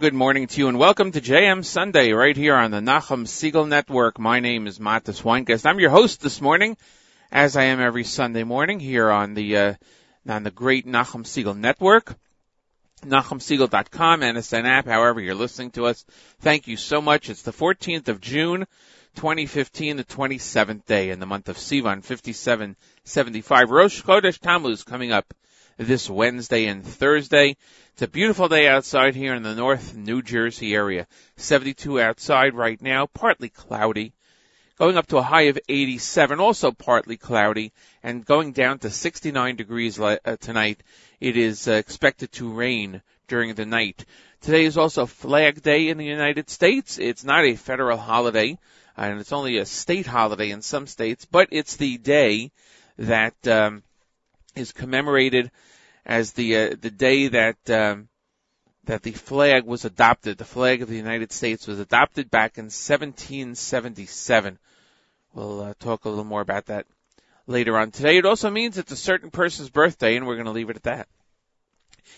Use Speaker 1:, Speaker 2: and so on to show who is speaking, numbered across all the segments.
Speaker 1: Good morning to you and welcome to JM Sunday right here on the Nachum Segal Network. My name is Matis Weingast. I'm your host this morning, as I am every Sunday morning here on the, uh, on the great Nachum Segal Network. NachumSegal.com, NSN app, however you're listening to us. Thank you so much. It's the 14th of June, 2015, the 27th day in the month of Sivan, 5775. Rosh Chodesh Tammuz coming up this Wednesday and Thursday. It's a beautiful day outside here in the North New Jersey area. 72 outside right now, partly cloudy. Going up to a high of 87, also partly cloudy, and going down to 69 degrees uh, tonight. It is uh, expected to rain during the night. Today is also Flag Day in the United States. It's not a federal holiday, and it's only a state holiday in some states, but it's the day that um, is commemorated as the uh, the day that um, that the flag was adopted. The flag of the United States was adopted back in 1777. We'll uh, talk a little more about that later on today. It also means it's a certain person's birthday, and we're going to leave it at that.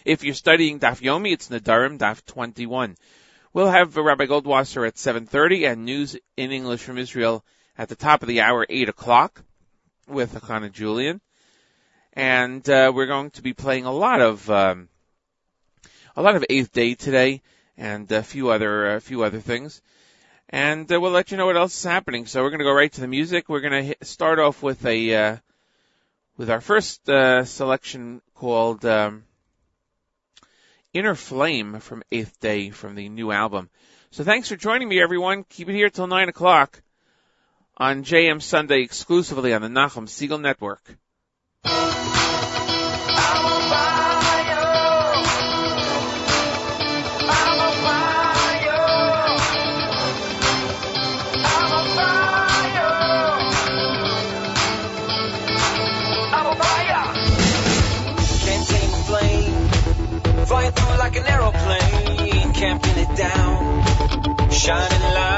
Speaker 1: If you're studying Daf Yomi, it's Nedarim Daf 21. We'll have Rabbi Goldwasser at 7.30 and news in English from Israel at the top of the hour, 8 o'clock, with Akana Julian. And uh, we're going to be playing a lot of um, a lot of Eighth Day today, and a few other a few other things. And uh, we'll let you know what else is happening. So we're going to go right to the music. We're going to start off with a uh, with our first uh, selection called um, Inner Flame from Eighth Day from the new album. So thanks for joining me, everyone. Keep it here till nine o'clock on JM Sunday exclusively on the Nachum Segal Network.
Speaker 2: Shining light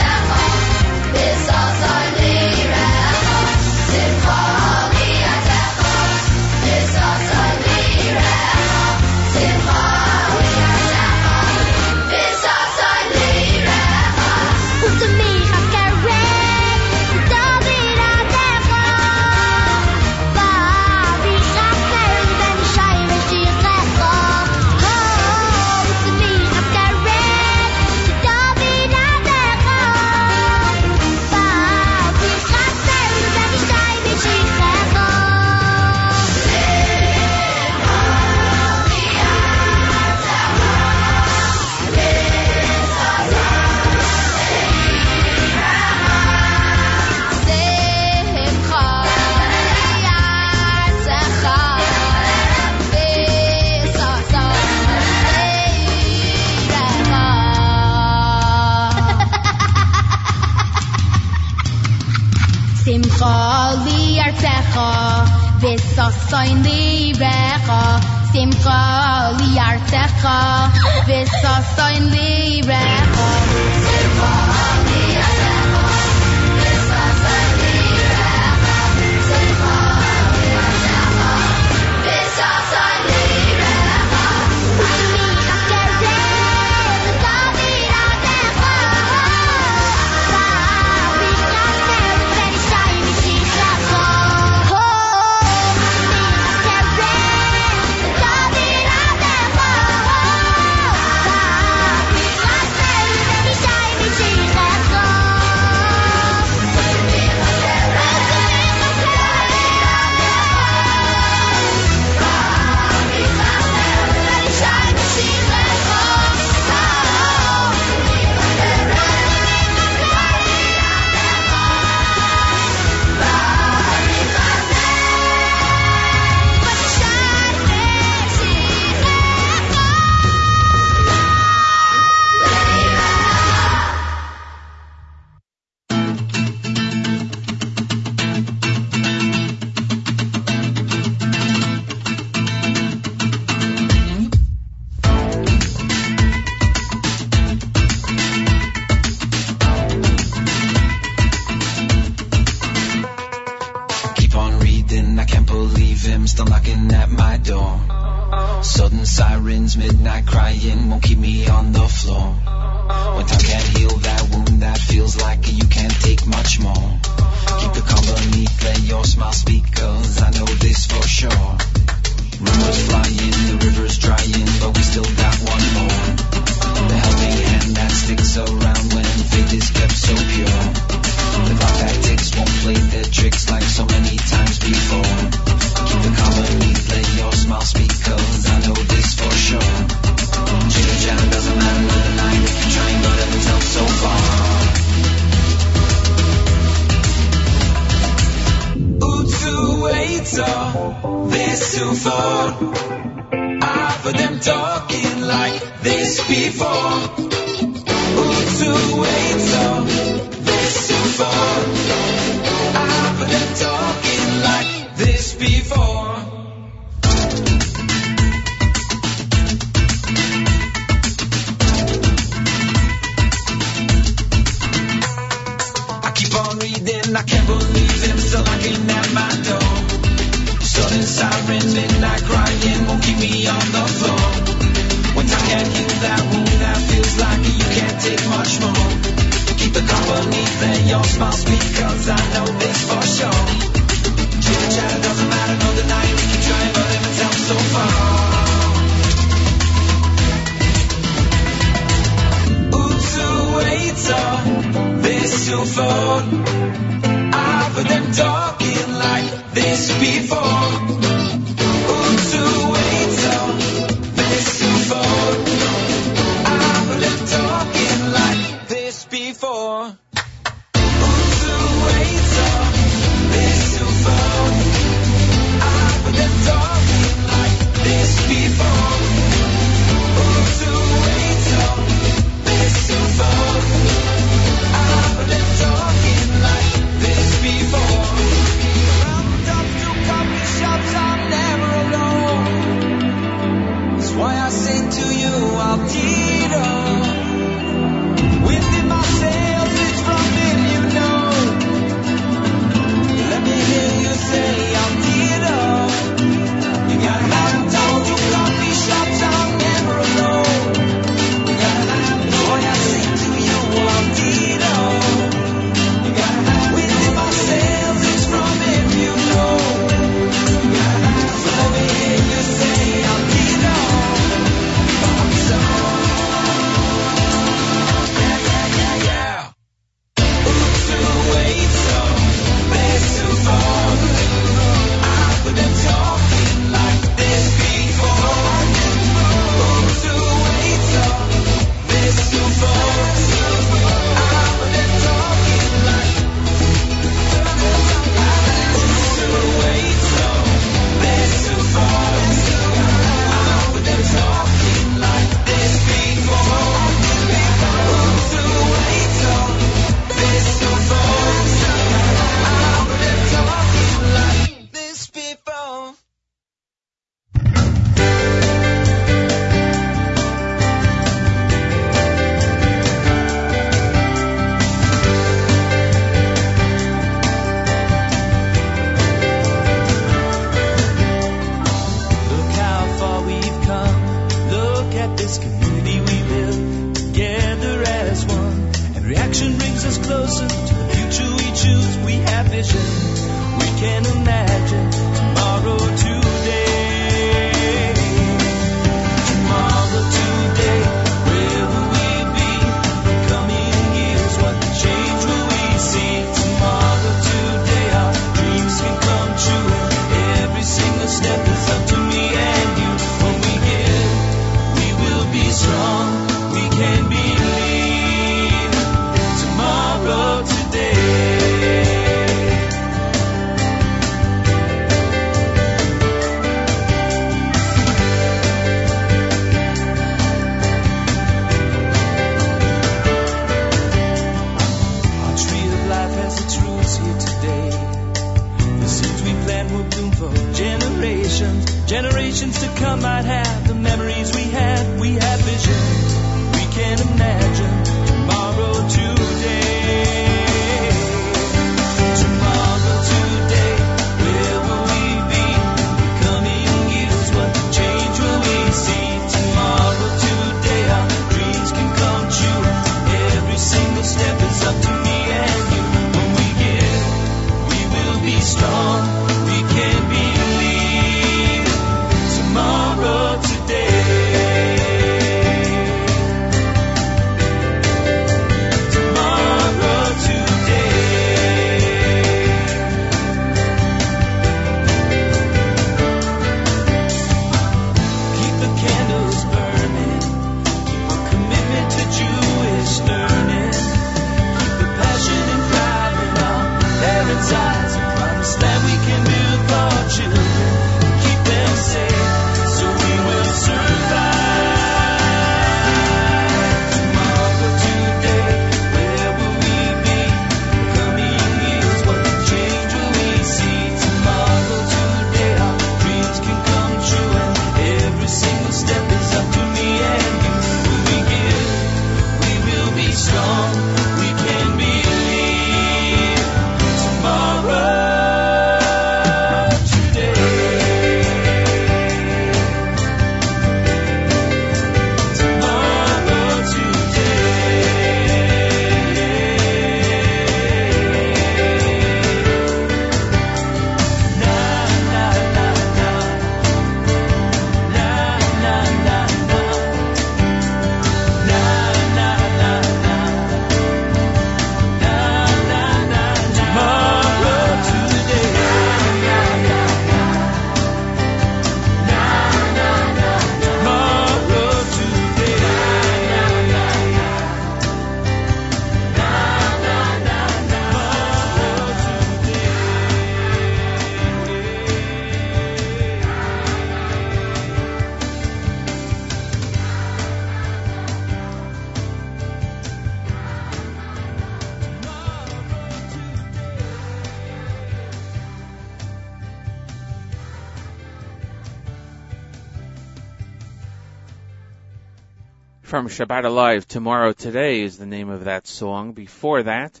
Speaker 1: Shabbat Alive, Tomorrow Today is the name of that song. Before that,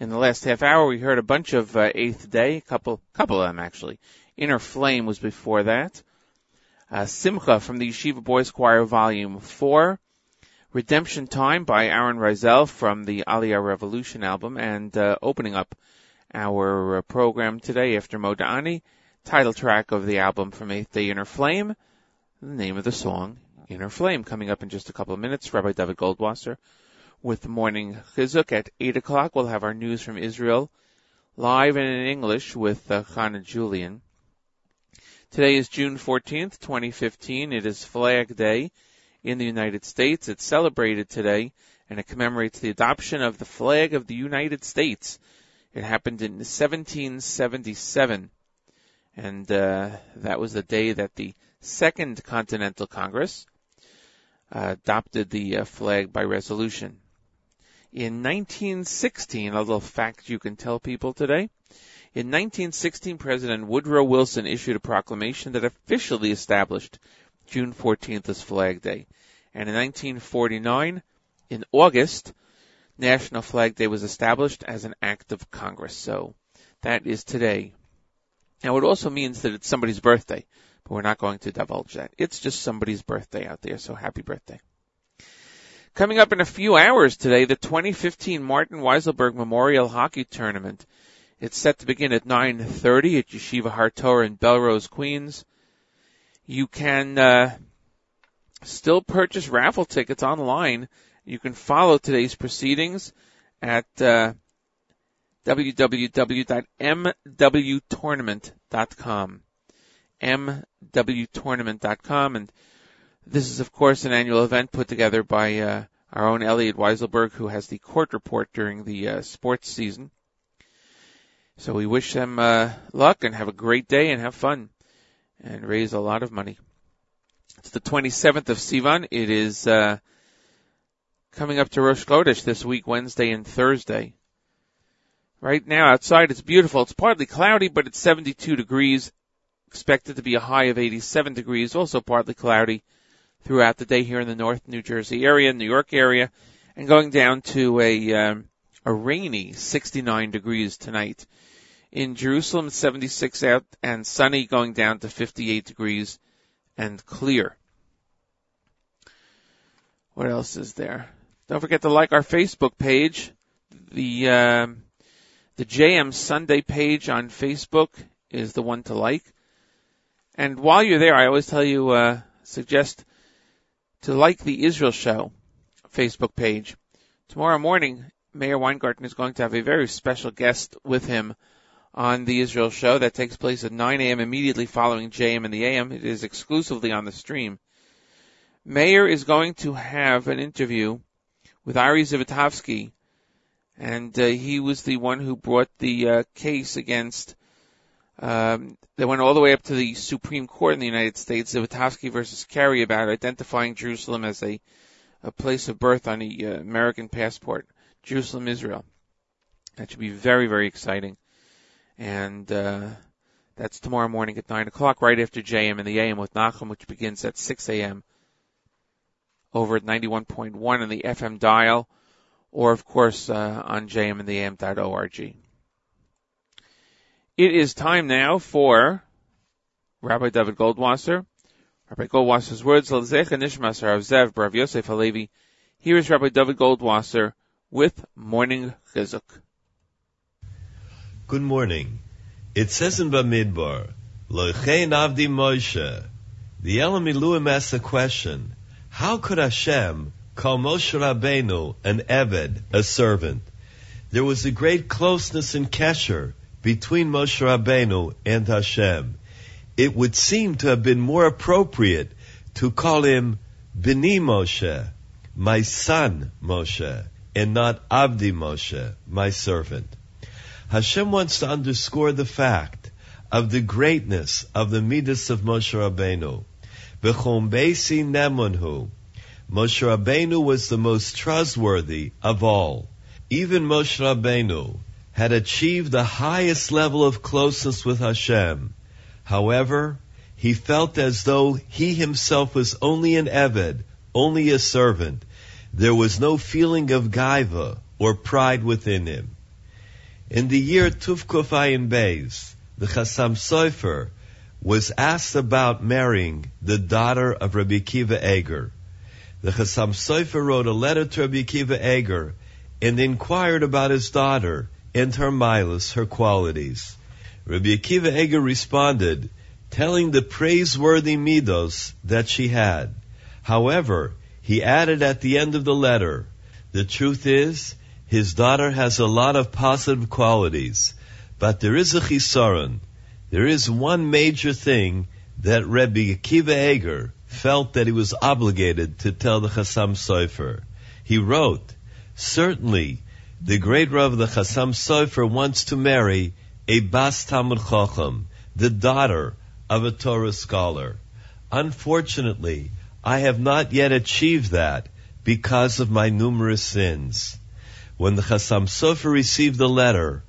Speaker 1: in the last half hour, we heard a bunch of uh, Eighth Day, couple, couple of them actually. Inner Flame was before that. Uh, Simcha from the Yeshiva Boys Choir Volume 4. Redemption Time by Aaron Razel from the Aliyah Revolution album. And uh, opening up our uh, program today after Modani, title track of the album from Eighth Day Inner Flame, the name of the song, Inner Flame, coming up in just a couple of minutes. Rabbi David Goldwasser with the morning chizuk at 8 o'clock. We'll have our news from Israel live and in English with uh, Julian. Today is June 14th, 2015. It is Flag Day in the United States. It's celebrated today and it commemorates the adoption of the flag of the United States. It happened in 1777 and uh, that was the day that the Second Continental Congress adopted the uh, flag by resolution. In 1916, a little fact you can tell people today. In 1916, President Woodrow Wilson issued a proclamation that officially established June 14th as Flag Day. And in 1949, in August, National Flag Day was established as an act of Congress. So that is today. Now it also means that it's somebody's birthday, but we're not going to divulge that. It's just somebody's birthday out there, so happy birthday. Coming up in a few hours today, the 2015 Martin Weiselberg Memorial Hockey Tournament It's set to begin at 9.30 at Yeshiva Har Torah in Bellerose, Queens. You can uh, still purchase raffle tickets online. You can follow today's proceedings at uh, www.mwtournament.com. mwtournament.com. And this is, of course, an annual event put together by uh, our own Elliot Weiselberg, who has the court report during the uh, sports season. So we wish them uh, luck and have a great day and have fun and raise a lot of money. It's the 27th of Sivan. It is uh, coming up to Rosh Chodesh this week, Wednesday and Thursday. Right now outside it's beautiful. It's partly cloudy, but it's 72 degrees. Expected to be a high of 87 degrees. Also partly cloudy throughout the day here in the North New Jersey area, New York area, and going down to a um, a rainy 69 degrees tonight. In Jerusalem, 76 out and sunny, going down to 58 degrees and clear. What else is there? Don't forget to like our Facebook page. The um, the JM Sunday page on Facebook is the one to like. And while you're there, I always tell you, uh, suggest to like the Israel Show Facebook page. Tomorrow morning, Mayor Weingarten is going to have a very special guest with him on the Israel Show that takes place at 9 a.m. immediately following JM in the AM. It is exclusively on the stream. Mayor is going to have an interview with Ari Zivotofsky, and uh, he was the one who brought the uh, case against. Um, that went all the way up to the Supreme Court in the United States, Zivotofsky versus Kerry, about identifying Jerusalem as a, a place of birth on the uh, American passport, Jerusalem, Israel. That should be very, very exciting. And uh, that's tomorrow morning at 9 o'clock, right after JM in the AM with Nachum, which begins at 6 a.m. over at 91.1 on the FM dial, or of course uh, on jmintheam.org. It is time now for Rabbi David Goldwasser. Rabbi Goldwasser's words, nishmas Rav Yosef Halevi. Here is Rabbi David Goldwasser with Morning Chizuk.
Speaker 3: Good morning. It says in Bamidbar, Lochein Avdi Moshe. The Elamiluim asks a question, how could Hashem call Moshe Rabbeinu an Eved, a servant? There was a great closeness in Kesher between Moshe Rabbeinu and Hashem. It would seem to have been more appropriate to call him Bini Moshe, my son Moshe, and not Abdi Moshe, my servant. Hashem wants to underscore the fact of the greatness of the midas of Moshe Rabbeinu. B'chom beisi nemunhu. Moshe Rabbeinu was the most trustworthy of all. Even Moshe Rabbeinu had achieved the highest level of closeness with Hashem. However, he felt as though he himself was only an Eved, only a servant. There was no feeling of gaiva or pride within him. In the year Tuvkuf Beis, the Chassam Sofer was asked about marrying the daughter of Rabbi Akiva Eger. The Chassam Sofer wrote a letter to Rabbi Akiva Eger and inquired about his daughter and her milas, her qualities. Rabbi Akiva Eger responded, telling the praiseworthy midos that she had. However, he added at the end of the letter, the truth is, his daughter has a lot of positive qualities, but there is a chisaron. There is one major thing that Rabbi Akiva Eger felt that he was obligated to tell the Chassam Sofer. He wrote, certainly the great Rav the Chassam Sofer wants to marry a Bas Talmud Chacham, the daughter of a Torah scholar. Unfortunately, I have not yet achieved that because of my numerous sins. When the Chassam Sofer received the letter,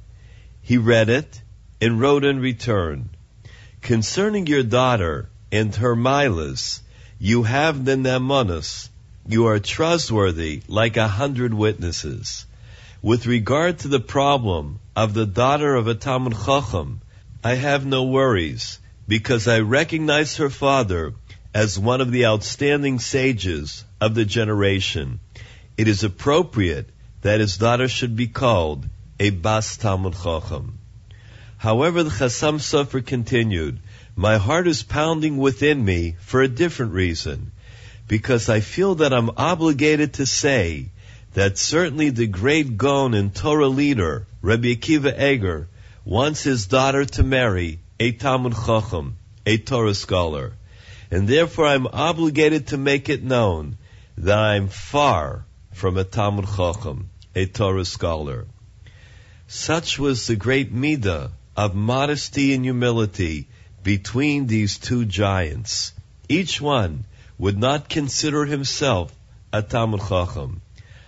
Speaker 3: he read it and wrote in return, Concerning your daughter and her milas, you have the nemonis. You are trustworthy like a hundred witnesses. With regard to the problem of the daughter of a Talmud Chacham, I have no worries because I recognize her father as one of the outstanding sages of the generation. It is appropriate that his daughter should be called a Bas Talmud Chacham. However, the Chassam Sofer continued, My heart is pounding within me for a different reason, because I feel that I'm obligated to say that certainly the great Gon and Torah leader, Rabbi Akiva Eger, wants his daughter to marry a Talmud Chacham, a Torah scholar, and therefore I'm obligated to make it known that I'm far from a Talmud Chacham, a Torah scholar. Such was the great midah of modesty and humility between these two giants. Each one would not consider himself a Talmud Chacham.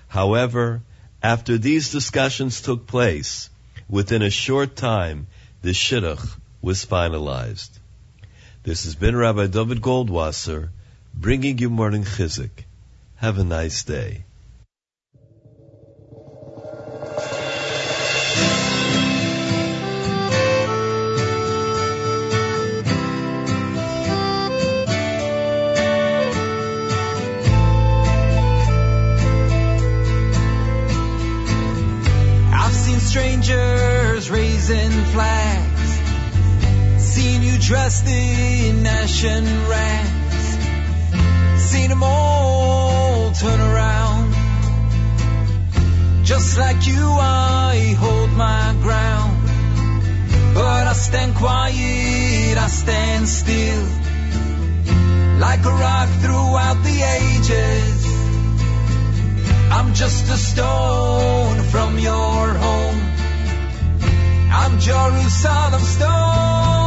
Speaker 3: However, after these discussions took place, within a short time, the shidduch was finalized. This has been Rabbi David Goldwasser bringing you morning chizuk. Have a nice day.
Speaker 2: Raising flags, seen you dressed in ash rags, seen them all turn around. Just like you, I hold my ground. But I stand quiet, I stand still, like a rock throughout the ages. I'm just a stone from your home. I'm Jerusalem stone.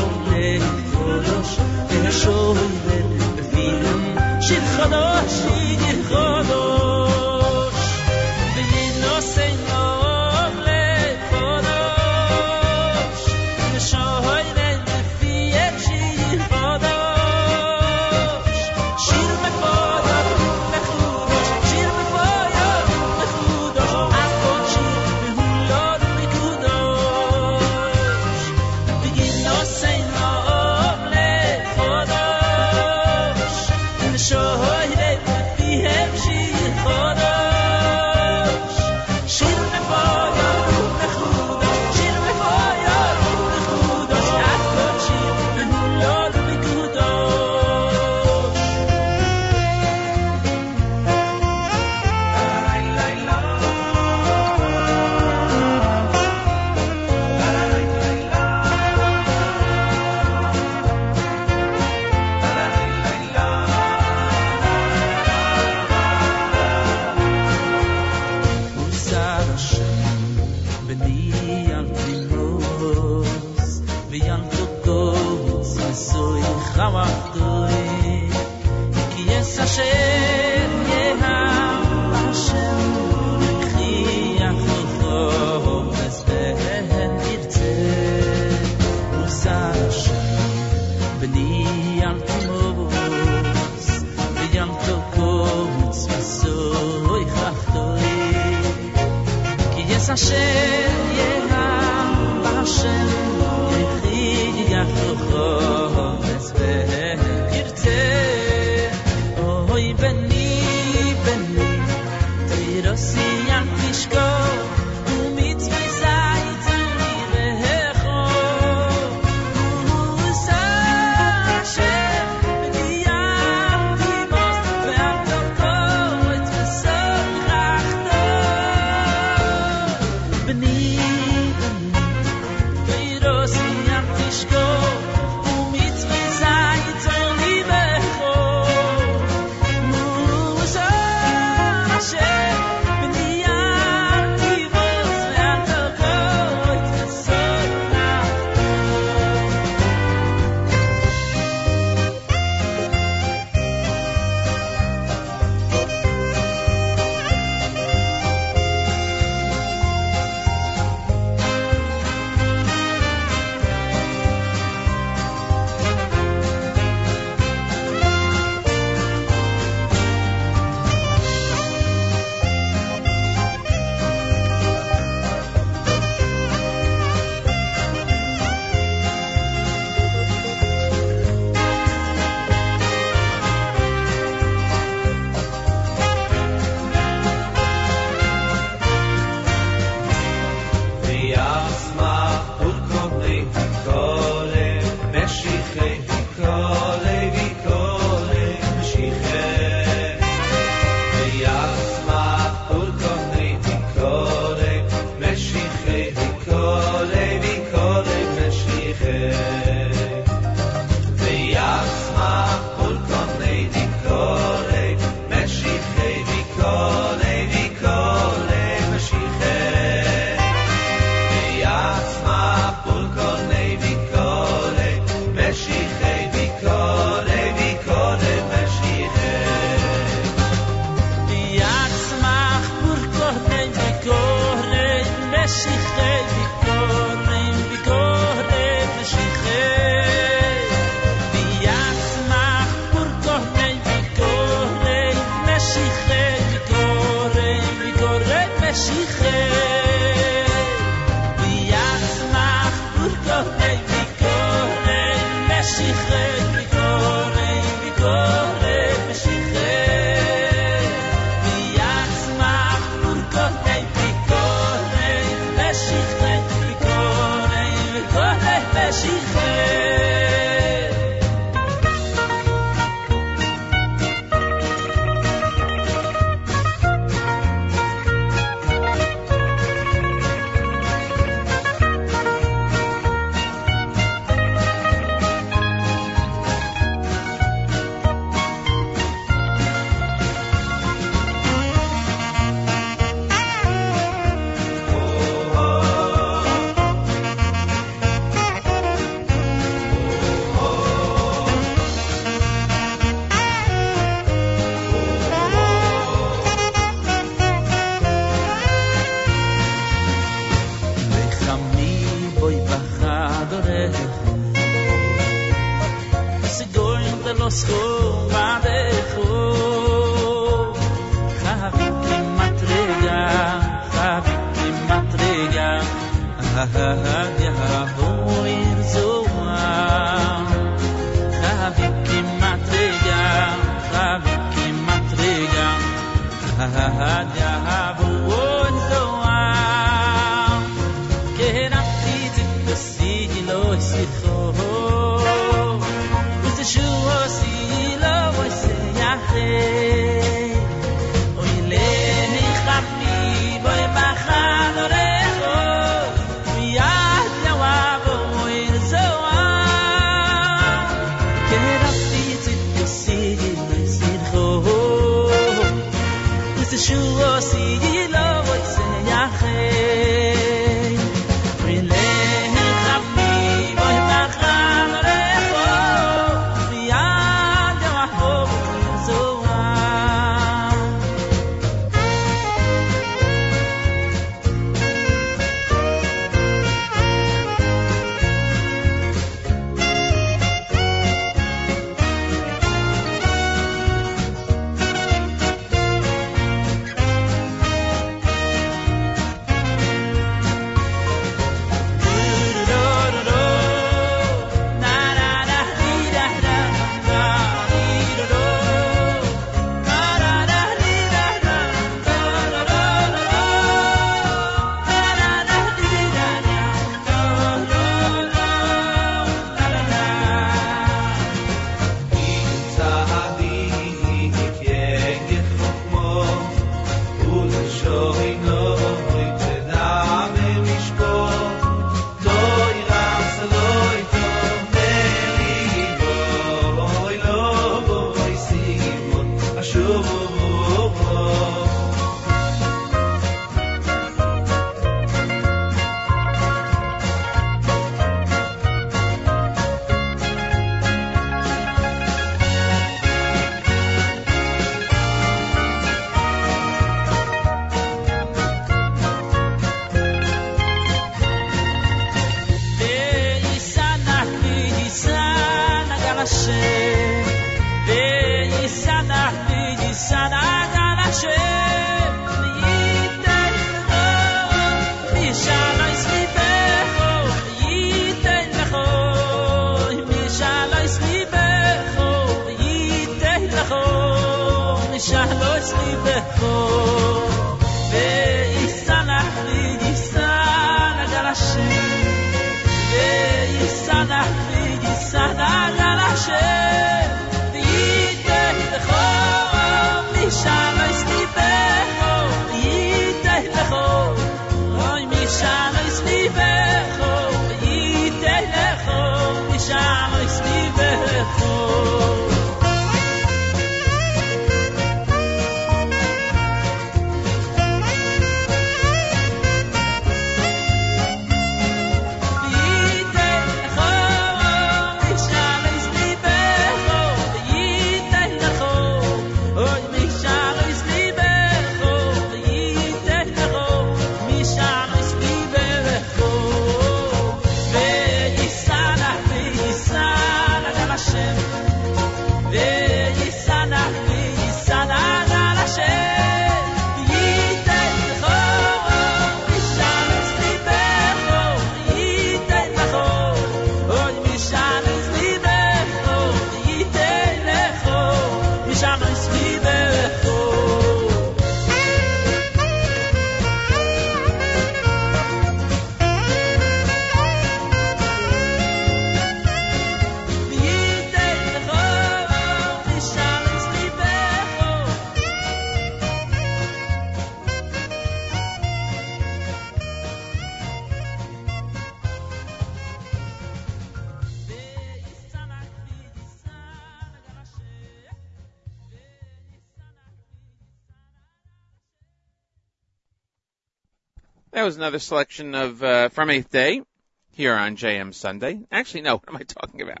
Speaker 1: Was another selection of uh, from Eighth Day here on JM Sunday. Actually, no. What am I talking about?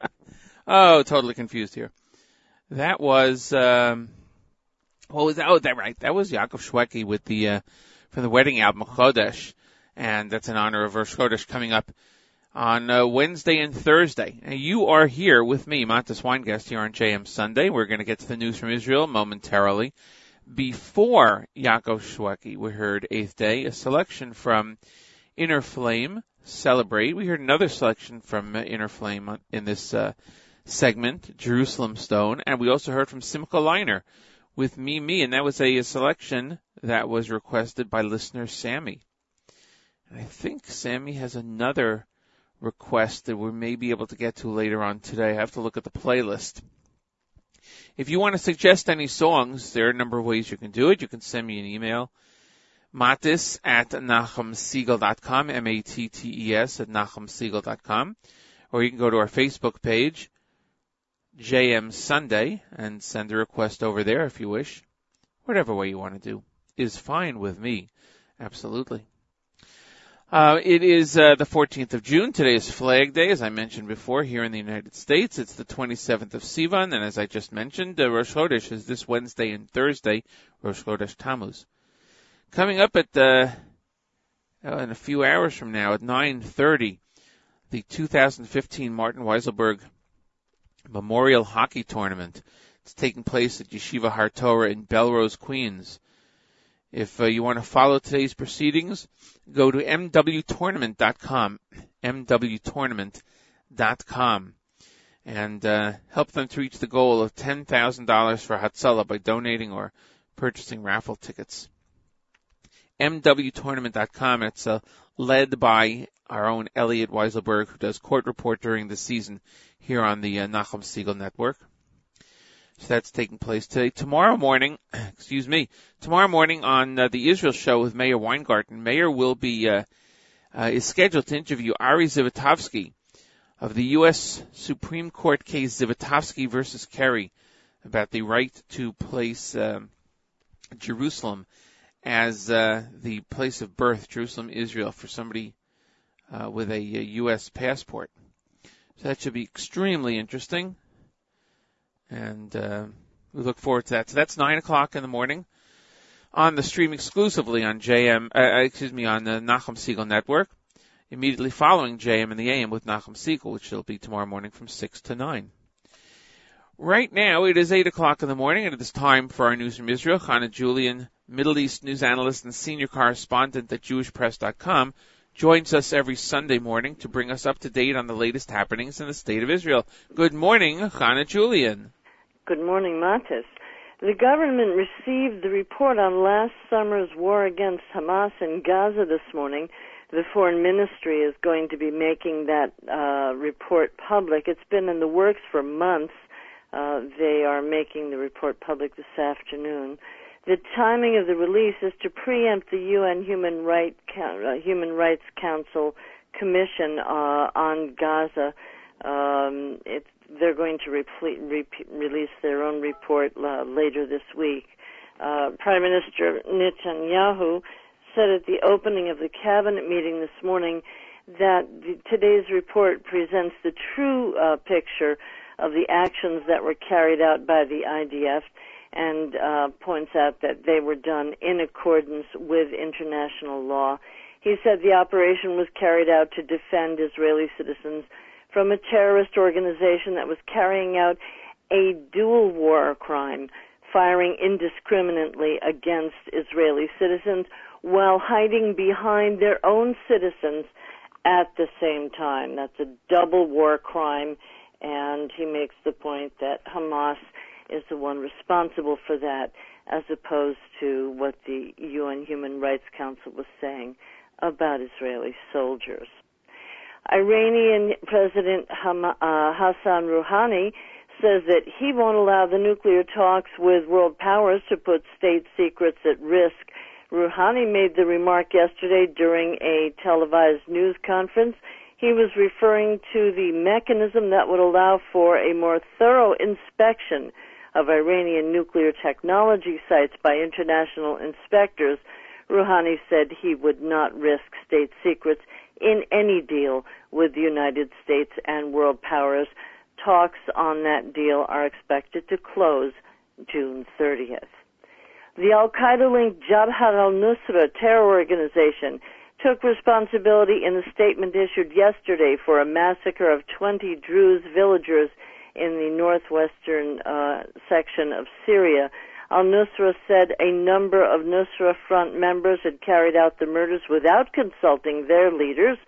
Speaker 1: oh, totally confused here. That was um, what was that? Oh, that right. That was Yaakov Shwekey with the uh, from the wedding album Chodesh, and that's in honor of Rosh Chodesh coming up on uh, Wednesday and Thursday. And you are here with me, Matis Weingast, here on JM Sunday. We're going to get to the news from Israel momentarily. Before Yaakov Shwekey, we heard Eighth Day, a selection from Inner Flame, Celebrate. We heard another selection from Inner Flame in this uh, segment, Jerusalem Stone, and we also heard from Simcha Leiner with Me Me, and that was a, a selection that was requested by listener Sammy. And I think Sammy has another request that we may be able to get to later on today. I have to look at the playlist. If you want to suggest any songs, there are a number of ways you can do it. You can send me an email, matis at nachumsegal.com, M-A-T-T-E-S at nachumsegal.com, or you can go to our Facebook page, JM Sunday, and send a request over there if you wish. Whatever way you want to do is fine with me. Absolutely. Uh, it is uh, the 14th of June. Today is Flag Day, as I mentioned before, here in the United States. It's the 27th of Sivan, and as I just mentioned, uh, Rosh Chodesh is this Wednesday and Thursday, Rosh Chodesh Tammuz. Coming up at uh, uh, in a few hours from now at 9:30, the 2015 Martin Weiselberg Memorial Hockey Tournament. It's taking place at Yeshiva Har Torah in Bellerose, Queens. If uh, you want to follow today's proceedings, go to mwtournament.com, mwtournament.com, and uh, help them to reach the goal of $10,000 for Hatzalah by donating or purchasing raffle tickets. mwtournament.com. It's uh, led by our own Elliot Weiselberg, who does court report during the season here on the uh, Nachum Segal Network. So that's taking place today. Tomorrow morning, excuse me, tomorrow morning on uh, the Israel show with Mayor Weingarten, Mayor will be, uh, uh, is scheduled to interview Ari Zivotofsky of the U.S. Supreme Court case Zivotofsky versus Kerry about the right to place um, Jerusalem as uh, the place of birth, Jerusalem, Israel, for somebody uh, with a, a U.S. passport. So that should be extremely interesting and uh, we look forward to that. So that's nine o'clock in the morning on the stream exclusively on JM. Uh, excuse me, on the Nachum Segal Network. Immediately following JM in the AM with Nachum Segal, which will be tomorrow morning from six to nine. Right now, it is eight o'clock in the morning, and it is time for our news from Israel. Chana Julian, Middle East news analyst and senior correspondent at JewishPress.com, joins us every Sunday morning to bring us up to date on the latest happenings in the state of Israel. Good morning, Chana Julian.
Speaker 4: Good morning, Matis. The government received the report on last summer's war against Hamas in Gaza this morning. The foreign ministry is going to be making that uh, report public. It's been in the works for months. Uh, they are making the report public this afternoon. The timing of the release is to preempt the UN Human, right, uh, Human Rights Council Commission uh, on Gaza. Um, they're going to re- release their own report uh, later this week. Uh, Prime Minister Netanyahu said at the opening of the cabinet meeting this morning that the, today's report presents the true uh, picture of the actions that were carried out by the IDF and uh, points out that they were done in accordance with international law. He said the operation was carried out to defend Israeli citizens from a terrorist organization that was carrying out a dual war crime, firing indiscriminately against Israeli citizens while hiding behind their own citizens at the same time. That's a double war crime, and he makes the point that Hamas is the one responsible for that, as opposed to what the UN Human Rights Council was saying about Israeli soldiers. Iranian President uh, Hassan Rouhani says that he won't allow the nuclear talks with world powers to put state secrets at risk. Rouhani made the remark yesterday during a televised news conference. He was referring to the mechanism that would allow for a more thorough inspection of Iranian nuclear technology sites by international inspectors Rouhani said he would not risk state secrets in any deal with the United States and world powers. Talks on that deal are expected to close June 30th. The Al Qaeda linked Jabhat al Nusra terror organization took responsibility in a statement issued yesterday for a massacre of 20 Druze villagers in the northwestern uh, section of Syria. Al Nusra said a number of Nusra Front members had carried out the murders without consulting their leaders.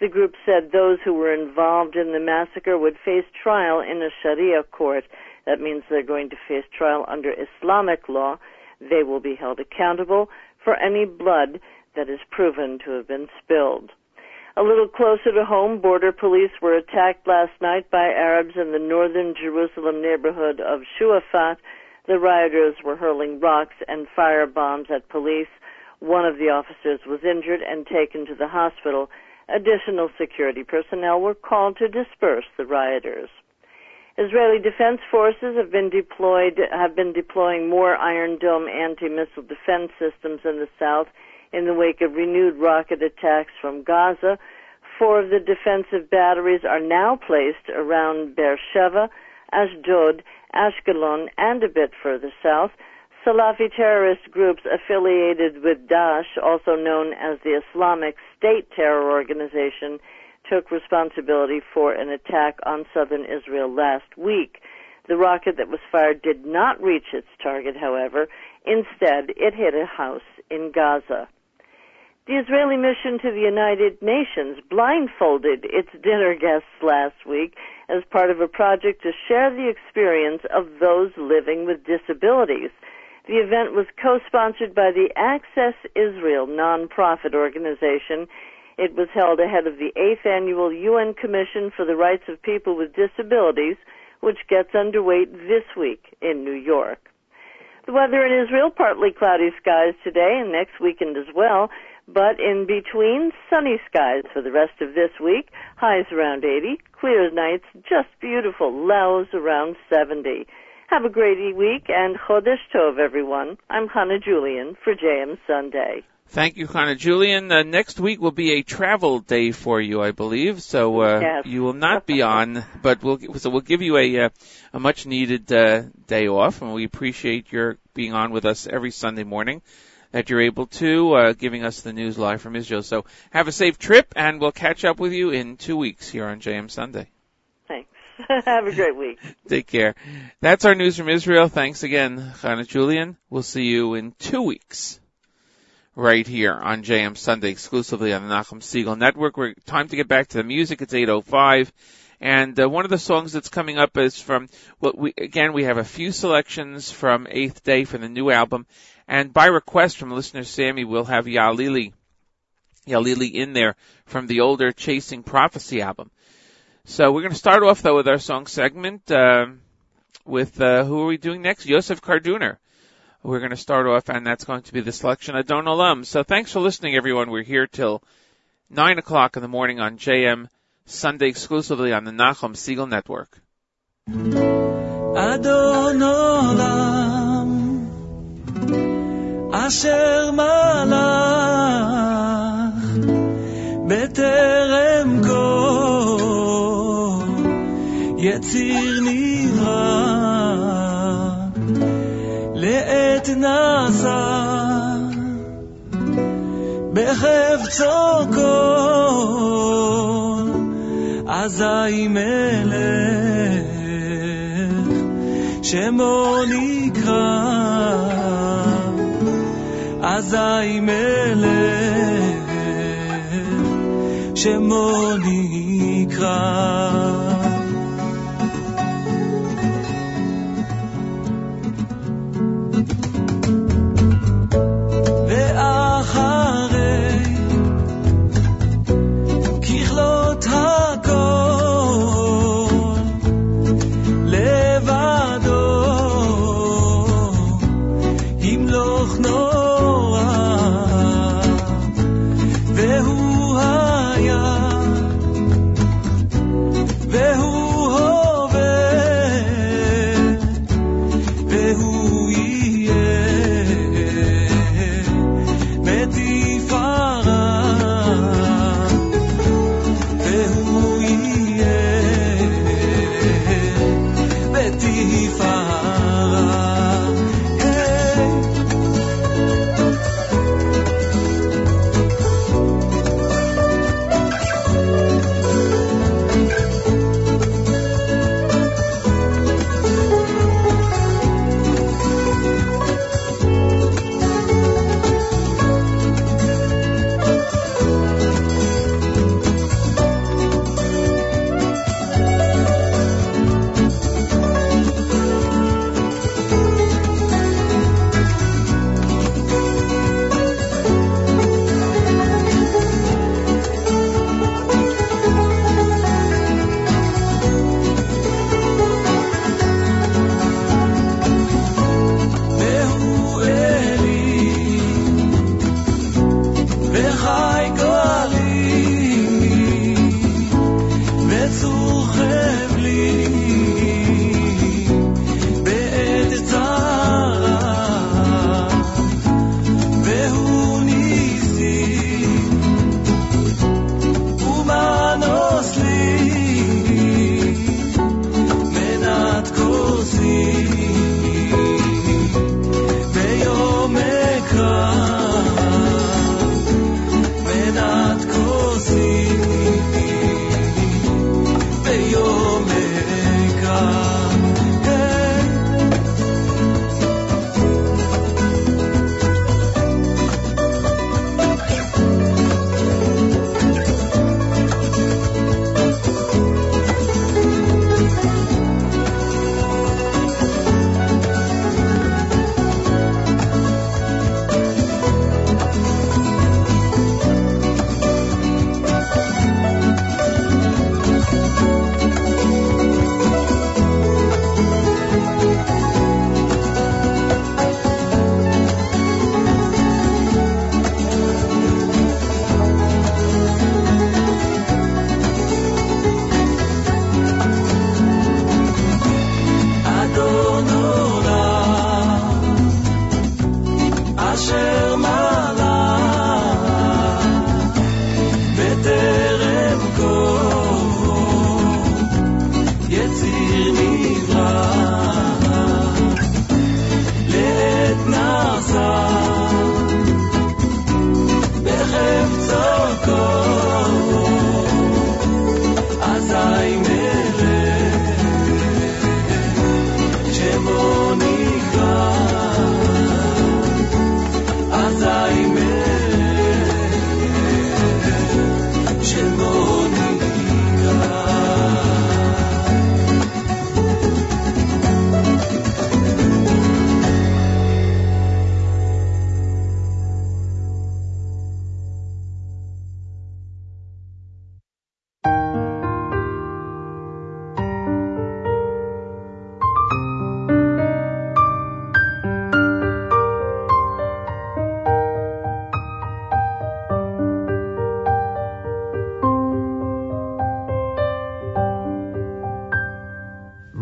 Speaker 4: The group said those who were involved in the massacre would face trial in a Sharia court. That means they're going to face trial under Islamic law. They will be held accountable for any blood that is proven to have been spilled. A little closer to home, border police were attacked last night by Arabs in the northern Jerusalem neighborhood of Shuafat. The rioters were hurling rocks and fire bombs at police. One of the officers was injured and taken to the hospital. Additional security personnel were called to disperse the rioters. Israeli defense forces have been deployed have been deploying more Iron Dome anti-missile defense systems in the south in the wake of renewed rocket attacks from Gaza. Four of the defensive batteries are now placed around Beersheba, Ashdod, Ashkelon, and a bit further south. Salafi terrorist groups affiliated with Daesh, also known as the Islamic State terror organization, took responsibility for an attack on southern Israel last week. The rocket that was fired did not reach its target, however. Instead, it hit a house in Gaza. The Israeli mission to the United Nations blindfolded its dinner guests last week as part of a project to share the experience of those living with disabilities. The event was co-sponsored by the Access Israel nonprofit organization. It was held ahead of the 8th annual UN Commission for the Rights of People with Disabilities, which gets underway this week in New York. The weather in Israel, partly cloudy skies today and next weekend as well, but in between, sunny skies for the rest of this week, highs around 80, clear nights, just beautiful, lows around 70. Have a great week and Chodesh Tov, everyone. I'm Hannah Julian for JM Sunday.
Speaker 1: Thank you, Hannah Julian. Uh, next week will be a travel day for you, I believe. So uh,
Speaker 4: Yes.
Speaker 1: you will not be on, but we'll so we'll give you a uh, a much needed uh, day off, and we appreciate your being on with us every Sunday morning. That you're able to uh, giving us the news live from Israel. So have a safe trip, and we'll catch up with you in two weeks here on JM Sunday.
Speaker 4: Thanks. Have a great week.
Speaker 1: Take care. That's our news from Israel. Thanks again, Hannah Julian. We'll see you in two weeks. Right here on JM Sunday, exclusively on the Nachum Segal Network. We're time to get back to the music. It's 8:05, and uh, one of the songs that's coming up is from. Well, we again we have a few selections from Eighth Day from the new album, and by request from listener Sammy, we'll have Yalili, Yalili in there from the older Chasing Prophecy album. So we're going to start off though with our song segment, uh, with, uh, who are we doing next? Yosef Karduner. We're going to start off and that's going to be the selection of Don Alum. So thanks for listening everyone. We're here till nine o'clock in the morning on JM Sunday exclusively on the Nachum Segal Network.
Speaker 5: Adon Olam אשר מלך בטרם כל יציר נברא, לעת נעשה בחפצו כל, אזי מלך שמו נקרא, אזי מלך, שמו נקרא.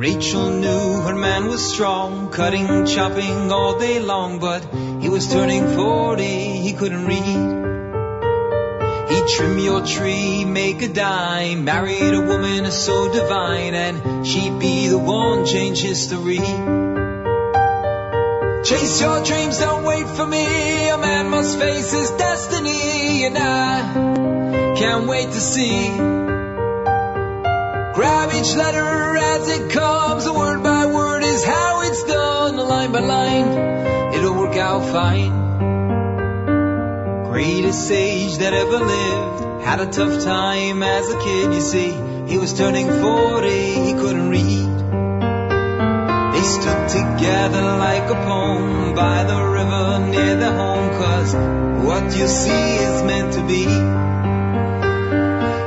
Speaker 2: Rachel knew her man was strong, cutting, chopping all day long, but he was turning 40, he couldn't read. He'd trim your tree, make a dime, married a woman so divine, and she'd be the one change history. Chase your dreams, don't wait for me. A man must face his destiny, and I can't wait to see. Each letter as it comes, word by word is how it's done, line by line, it'll work out fine. Greatest sage that ever lived, had a tough time as a kid, you see. He was turning 40, he couldn't read. They stood together like a poem by the river near their home, cause what you see is meant to be.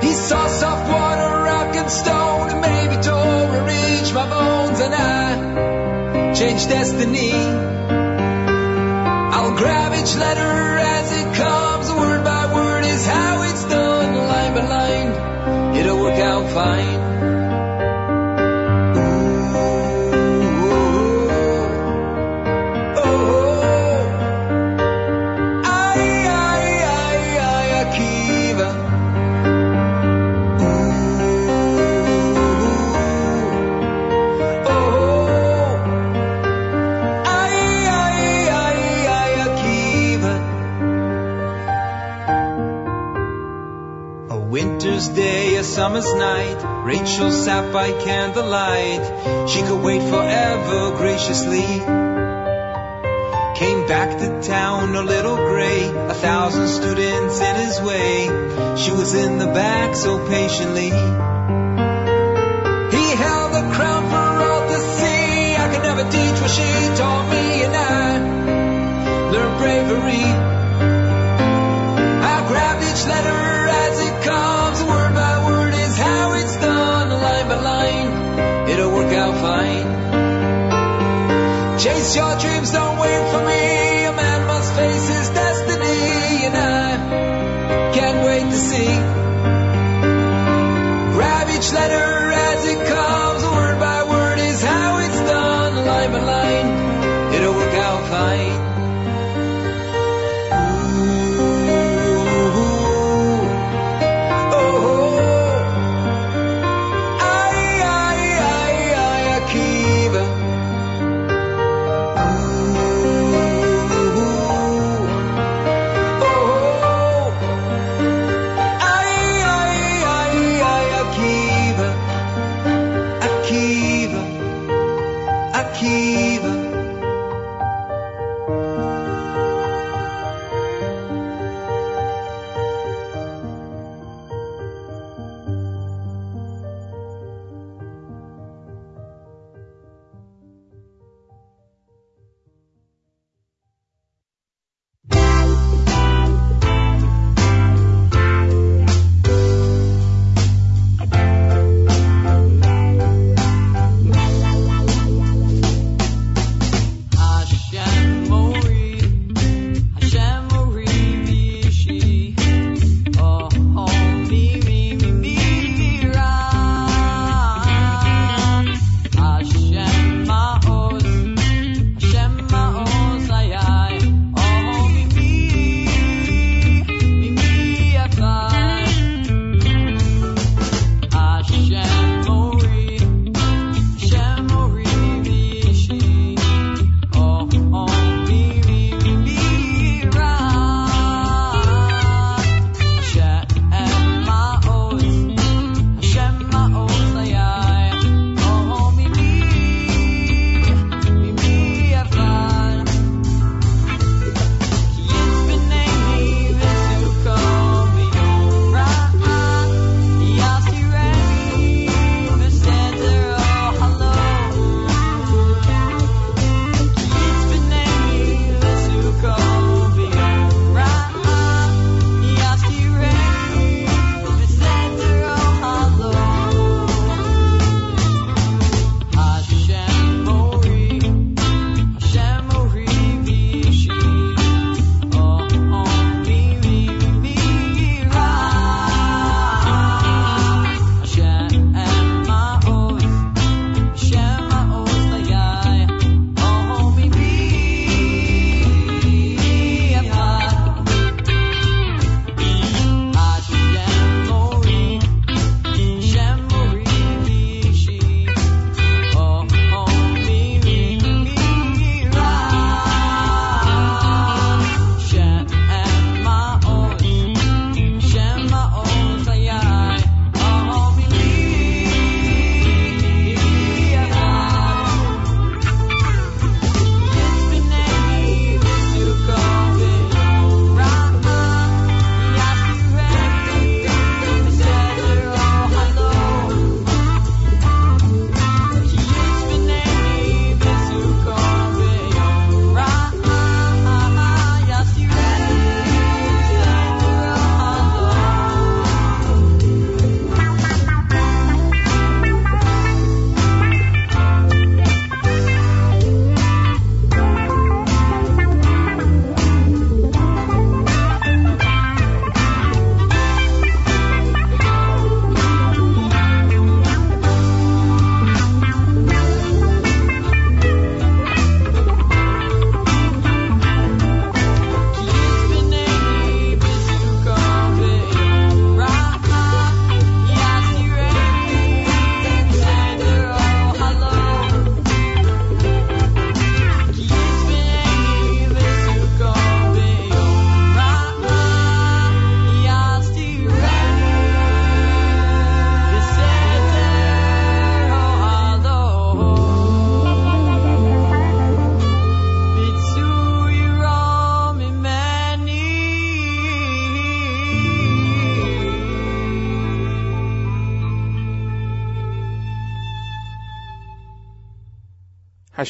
Speaker 2: He saw soft water, rock and stone, destiny. Summer's night. Rachel sat by candlelight. She could wait forever graciously. Came back to town a little gray, a thousand students in his way. She was in the back so patiently. He held the crown for all to see. I could never teach what she taught me, and I learned bravery. Your dreams,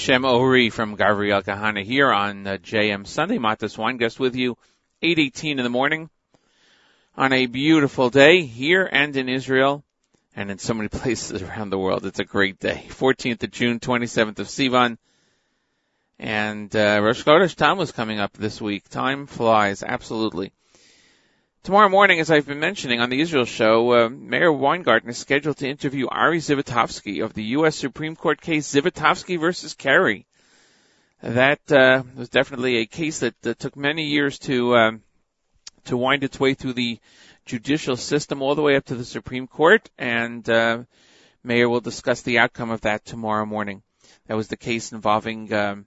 Speaker 1: Hashem Ori from Gabriel Kahana here on uh, JM Sunday. Matis Weingast with you, 8.18 in the morning on a beautiful day here and in Israel and in so many places around the world. It's a great day. 14th of June, 27th of Sivan. And uh, Rosh Chodesh was coming up this week. Time flies, absolutely. Tomorrow morning, as I've been mentioning on the Israel show, uh, Meir Weingarten is scheduled to interview Ari Zivotofsky of the U.S. Supreme Court case Zivotofsky versus Kerry. That uh, was definitely a case that, that took many years to um, to wind its way through the judicial system all the way up to the Supreme Court, and uh, Meir will discuss the outcome of that tomorrow morning. That was the case involving um,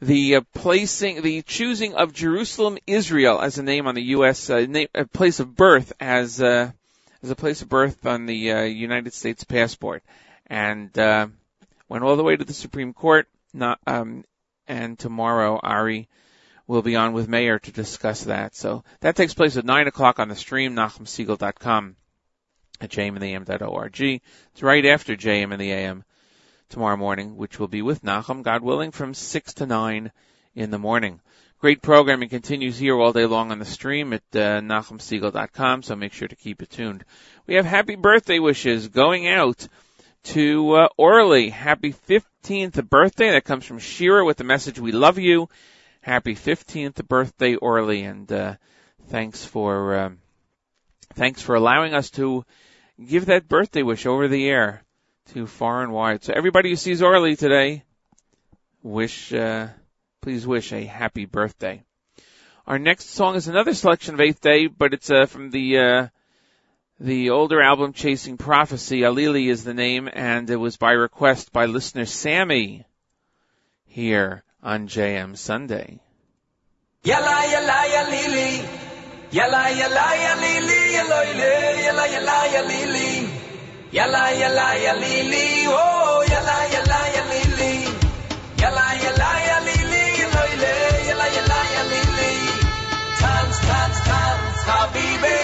Speaker 1: the uh, placing, the choosing of Jerusalem, Israel, as a name on the U.S. Uh, name, a place of birth as uh, as a place of birth on the uh, United States passport, and uh, went all the way to the Supreme Court. Not, um, and tomorrow, Ari will be on with Meir to discuss that. So that takes place at 9 o'clock on the stream, NachumSegal.com at jmintheam.org. It's right after JM in the AM tomorrow morning, which will be with Nachum, God willing, from 6 to 9 in the morning. Great programming continues here all day long on the stream at uh, so make sure to keep it tuned. We have happy birthday wishes going out to uh, Orly. Happy 15th birthday. That comes from Shira with the message, we love you. Happy 15th birthday, Orly, and uh, thanks for um, thanks for allowing us to give that birthday wish over the air to far and wide. So everybody who sees Orly today, wish uh, please wish a happy birthday. Our next song is another selection of Eighth Day, but it's uh, from the uh, the older album Chasing Prophecy. Yalili is the name, and it was by request by listener Sammy here on JM Sunday.
Speaker 2: Yalla yalla ya lili Yalla yalla ya lili Yalla yalla yalla ya lili Yalla yalla ya lili Oh yalla yalla ya lili Yalla yalla ya lili Yalla yalla ya lili Tanz tanz tanz Habibi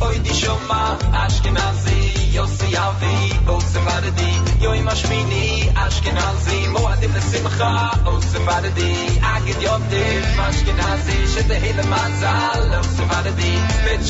Speaker 2: Oi di Shoma, Ashkenazi, Yossi Avi, oh Savaradi, Yoi Mashmini, Ashkenazi, Moadim Simcha, oh Savaradi, Agid Yotiv, Ashkenazi, Shete Mazal, oh Savaradi, Bet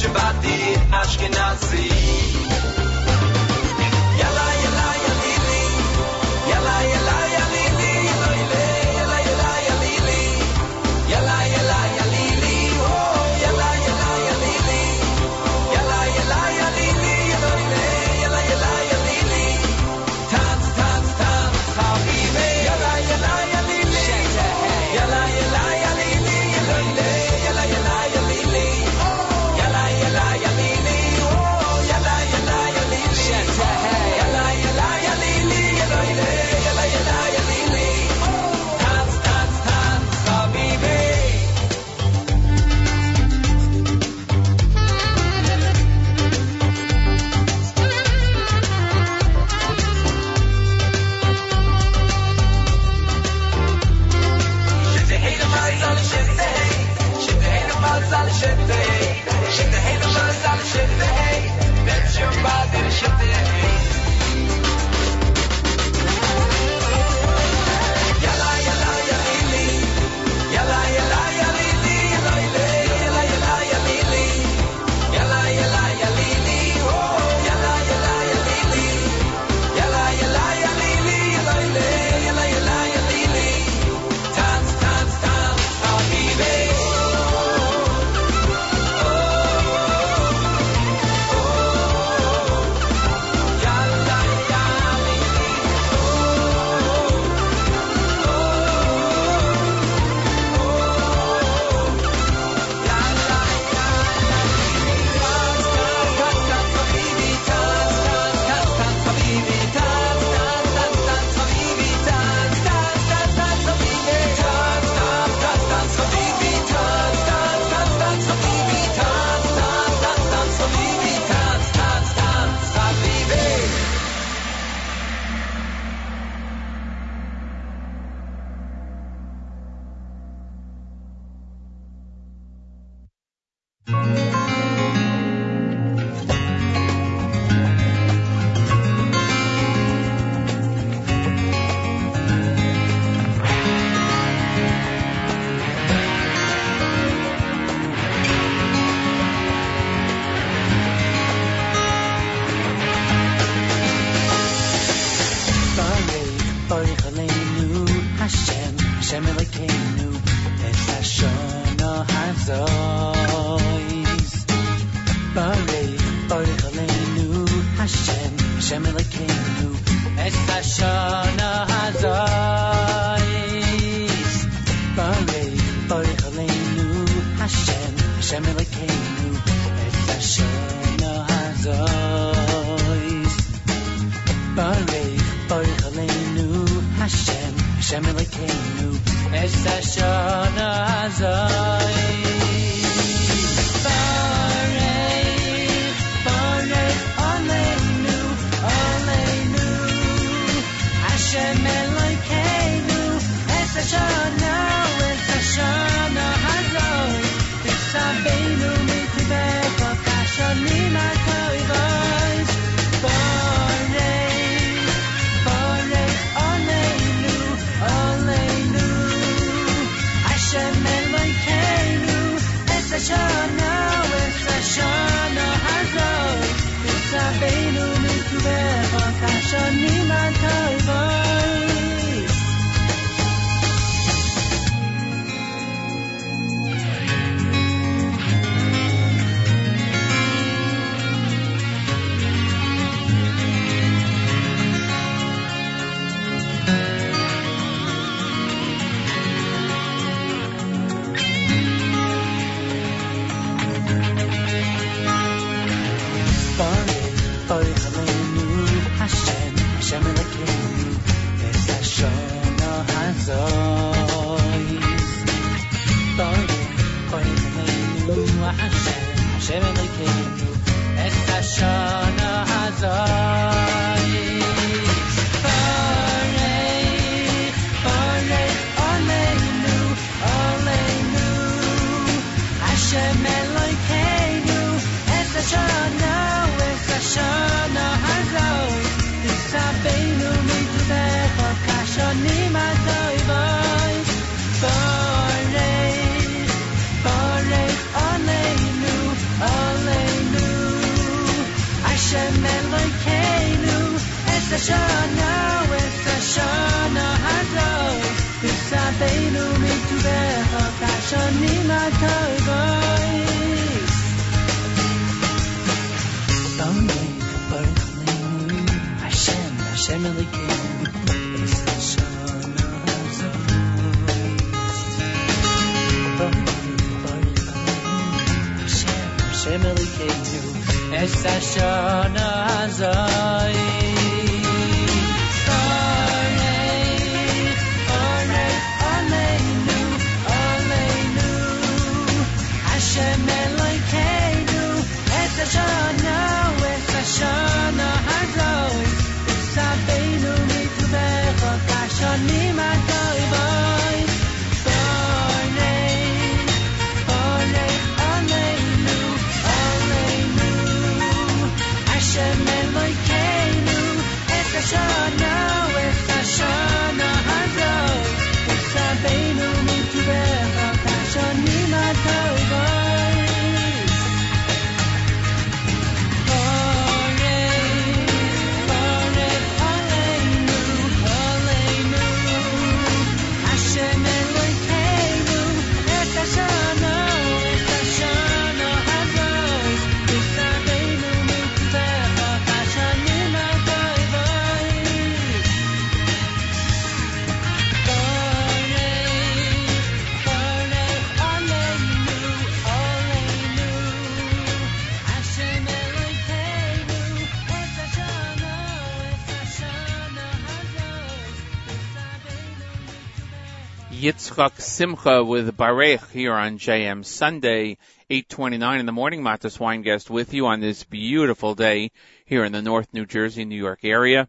Speaker 1: Simcha with Barech here on JM Sunday, 8:29 in the morning. Matis Weingast with you on this beautiful day here in the North New Jersey, New York area,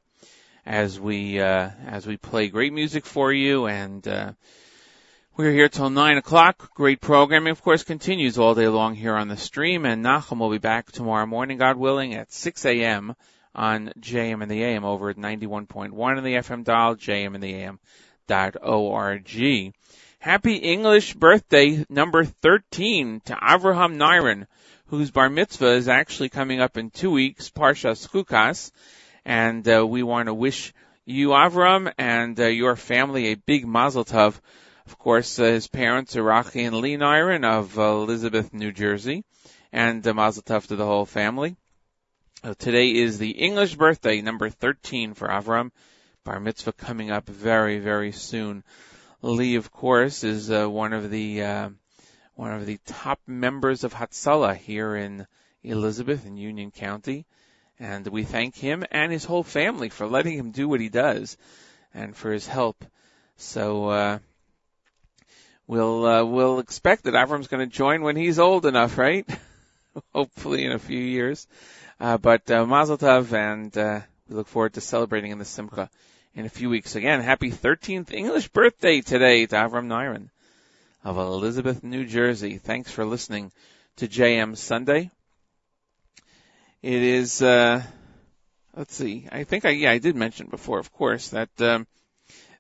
Speaker 1: as we uh, as we play great music for you, and uh, we're here till nine o'clock. Great programming, of course, continues all day long here on the stream, and Nachum will be back tomorrow morning, God willing, at 6 a.m. on JM in the AM over at 91.1 in the FM dial, JM in the AM dot org. Happy English birthday number 13 to Avraham Niren, whose bar mitzvah is actually coming up in two weeks, Parshas Chukas, and uh, we want to wish you, Avram, and uh, your family a big mazel tov. Of course, uh, his parents are Rachi and Lee Niren of Elizabeth, New Jersey, and uh, mazel tov to the whole family. Uh, today is the English birthday, number 13 for Avram. Bar mitzvah coming up very, very soon. Lee, of course, is uh, one of the uh, one of the top members of Hatzalah here in Elizabeth in Union County, and we thank him and his whole family for letting him do what he does, and for his help. So uh, we'll uh, we'll expect that Avram's going to join when he's old enough, right? Hopefully in a few years. Uh, but uh, Mazel Tov, and uh, we look forward to celebrating in the Simcha in a few weeks. Again, happy 13th English birthday today to Avram Niren of Elizabeth, New Jersey. Thanks for listening to JM Sunday. It is, uh, let's see, I think I, yeah, I did mention before, of course, that, um,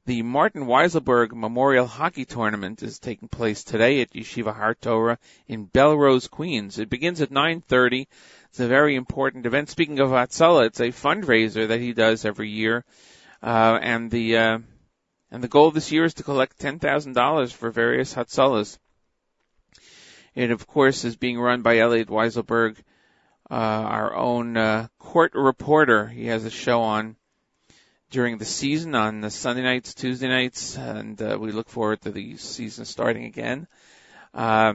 Speaker 1: the Martin Weiselberg Memorial Hockey Tournament is taking place today at Yeshiva Har Torah in Bellerose, Queens. It begins at 9.30. It's a very important event. Speaking of Hatzalah, it's a fundraiser that he does every year. Uh, and the, uh, and the goal this year is to collect $10,000 for various Hatzalahs. It, of course, is being run by Elliot Weiselberg, uh, our own, uh, court reporter. He has a show on during the season on the Sunday nights, Tuesday nights, and uh, we look forward to the season starting again. Uh,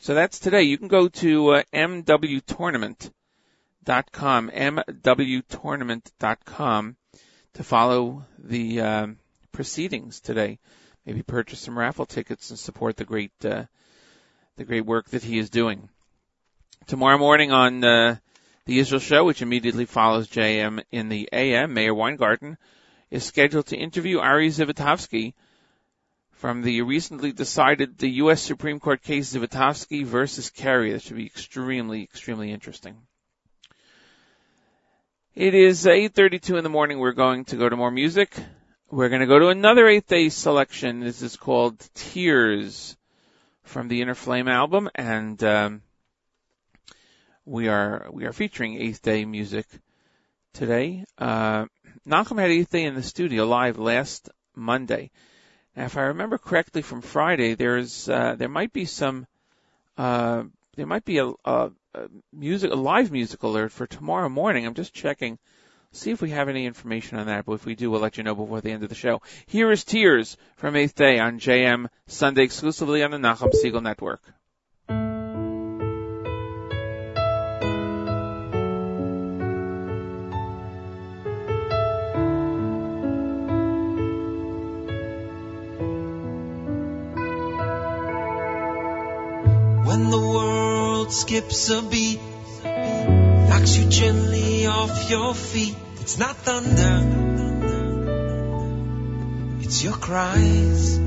Speaker 1: so that's today. You can go to uh, mwtournament.com, mwtournament.com to follow the um, proceedings today. Maybe purchase some raffle tickets and support the great uh, the great work that he is doing. Tomorrow morning on uh, the Israel Show, which immediately follows JM in the AM, Meir Weingarten is scheduled to interview Ari Zivotofsky from the recently decided the U.S. Supreme Court case Zivotofsky versus Kerry. That should be extremely, extremely interesting. It is 8.32 in the morning. We're going to go to more music. We're going to go to another Eighth Day selection. This is called Tears from the Inner Flame album, and um, we are we are featuring Eighth Day music today. Uh, had Eighth Day in the studio live last Monday. Now, if I remember correctly from Friday, there's uh, there might be some uh, there might be a, a, music a live music alert for tomorrow morning. I'm just checking, see if we have any information on that. But if we do, we'll let you know before the end of the show. Here is Tears from Eighth Day on JM Sunday exclusively on the Nachum Segal Network.
Speaker 2: Skips a beat, knocks you gently off your feet, it's not thunder, it's your cries.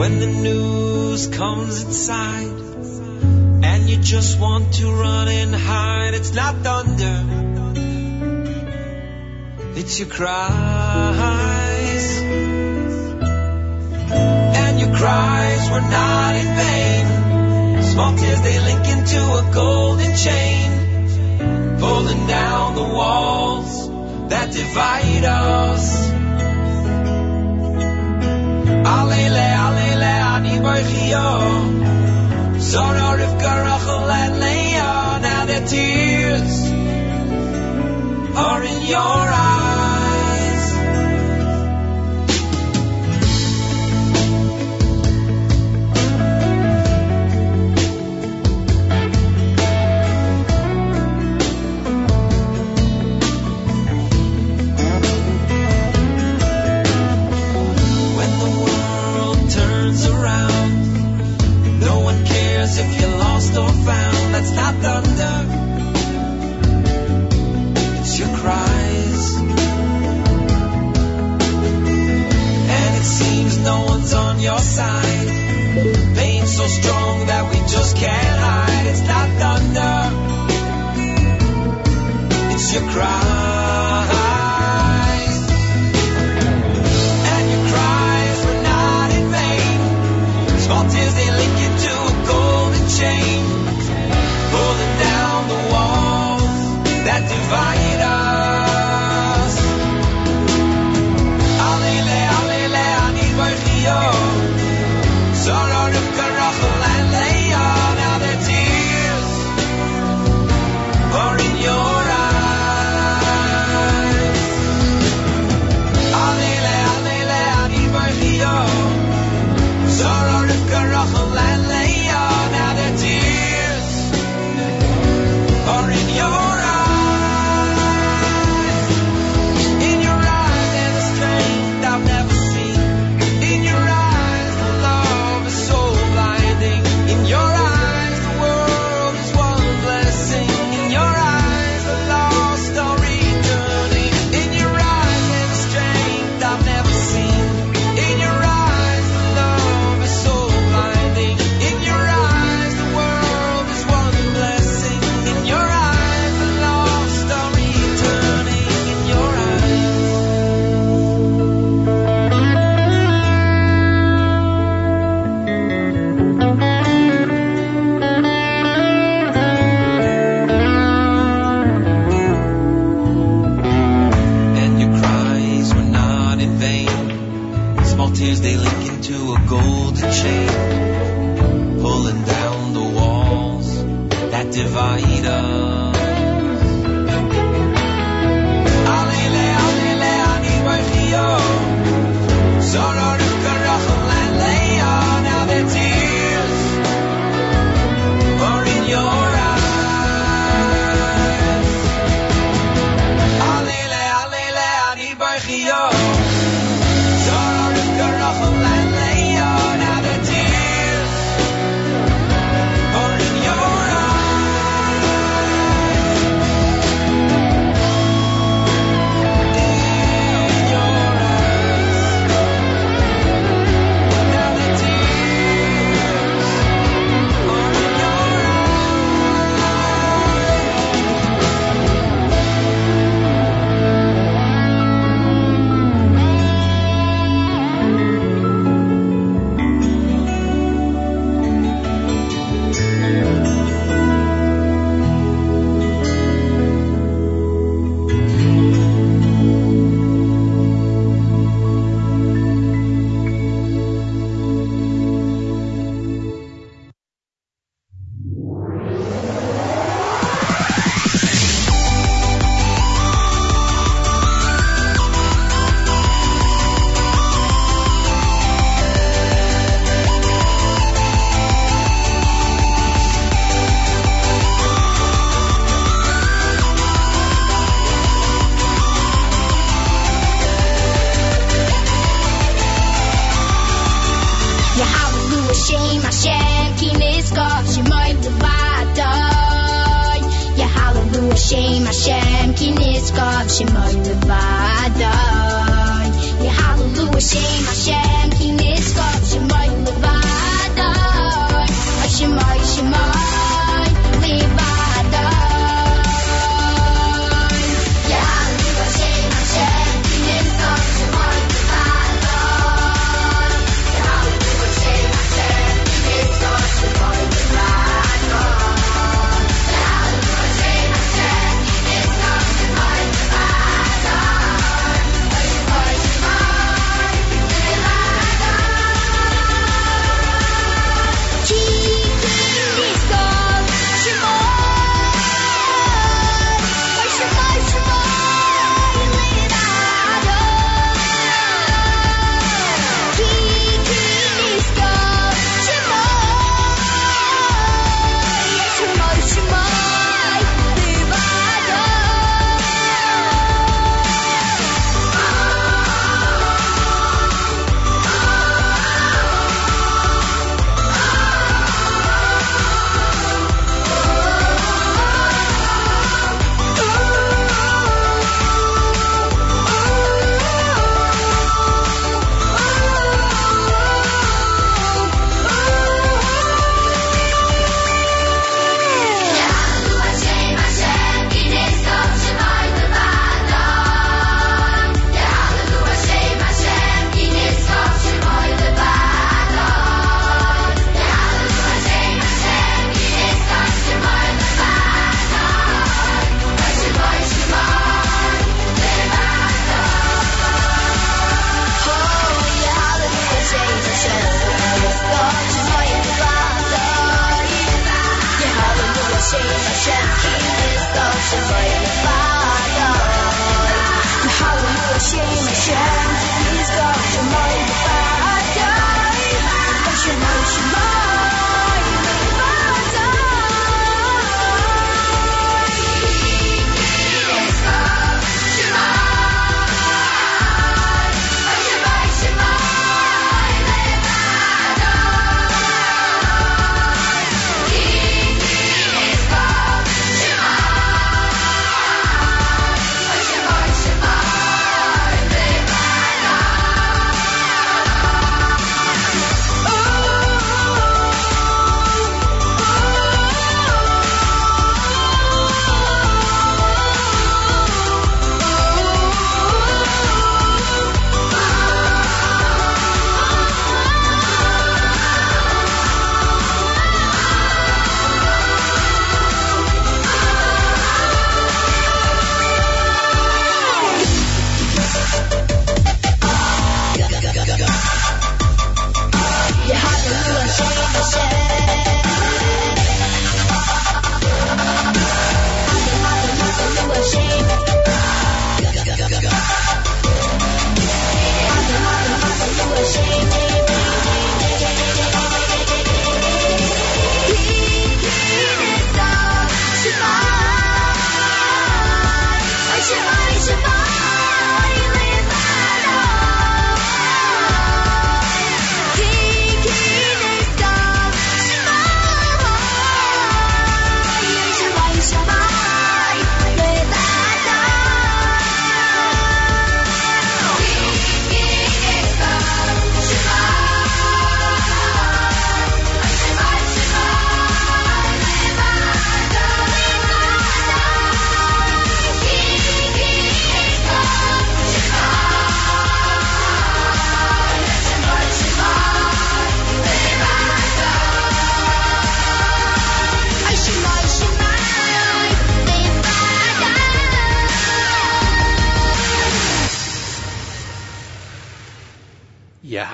Speaker 2: When the news comes inside, and you just want to run and hide, it's not thunder, it's your cries and your cries were not in vain. Small tears they link into a golden chain, pulling down the walls that divide us. Alele, alele, ani barchio. Zora, Rivka, Rachel, and Leah. Now their tears are in your eyes.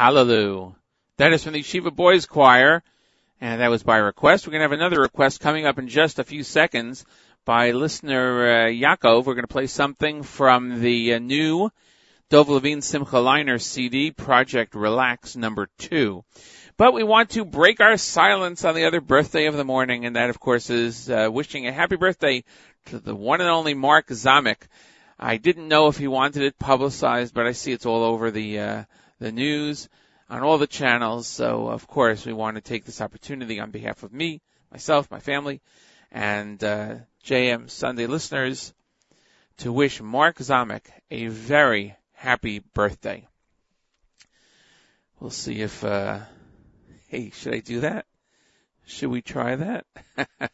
Speaker 1: Hallelujah. That is from the Yeshiva Boys Choir, and that was by request. We're going to have another request coming up in just a few seconds by listener uh, Yaakov. We're going to play something from the uh, new Dov Levine Simcha Leiner CD, Project Relax number two. But we want to break our silence on the other birthday of the morning, and that, of course, is uh, wishing a happy birthday to the one and only Mark Zamek. I didn't know if he wanted it publicized, but I see it's all over the uh, the news on all the channels. So, of course, we want to take this opportunity on behalf of me, myself, my family, and uh, JM Sunday listeners to wish Mark Zamek a very happy birthday. We'll see if. Uh, hey, should I do that? Should we try that?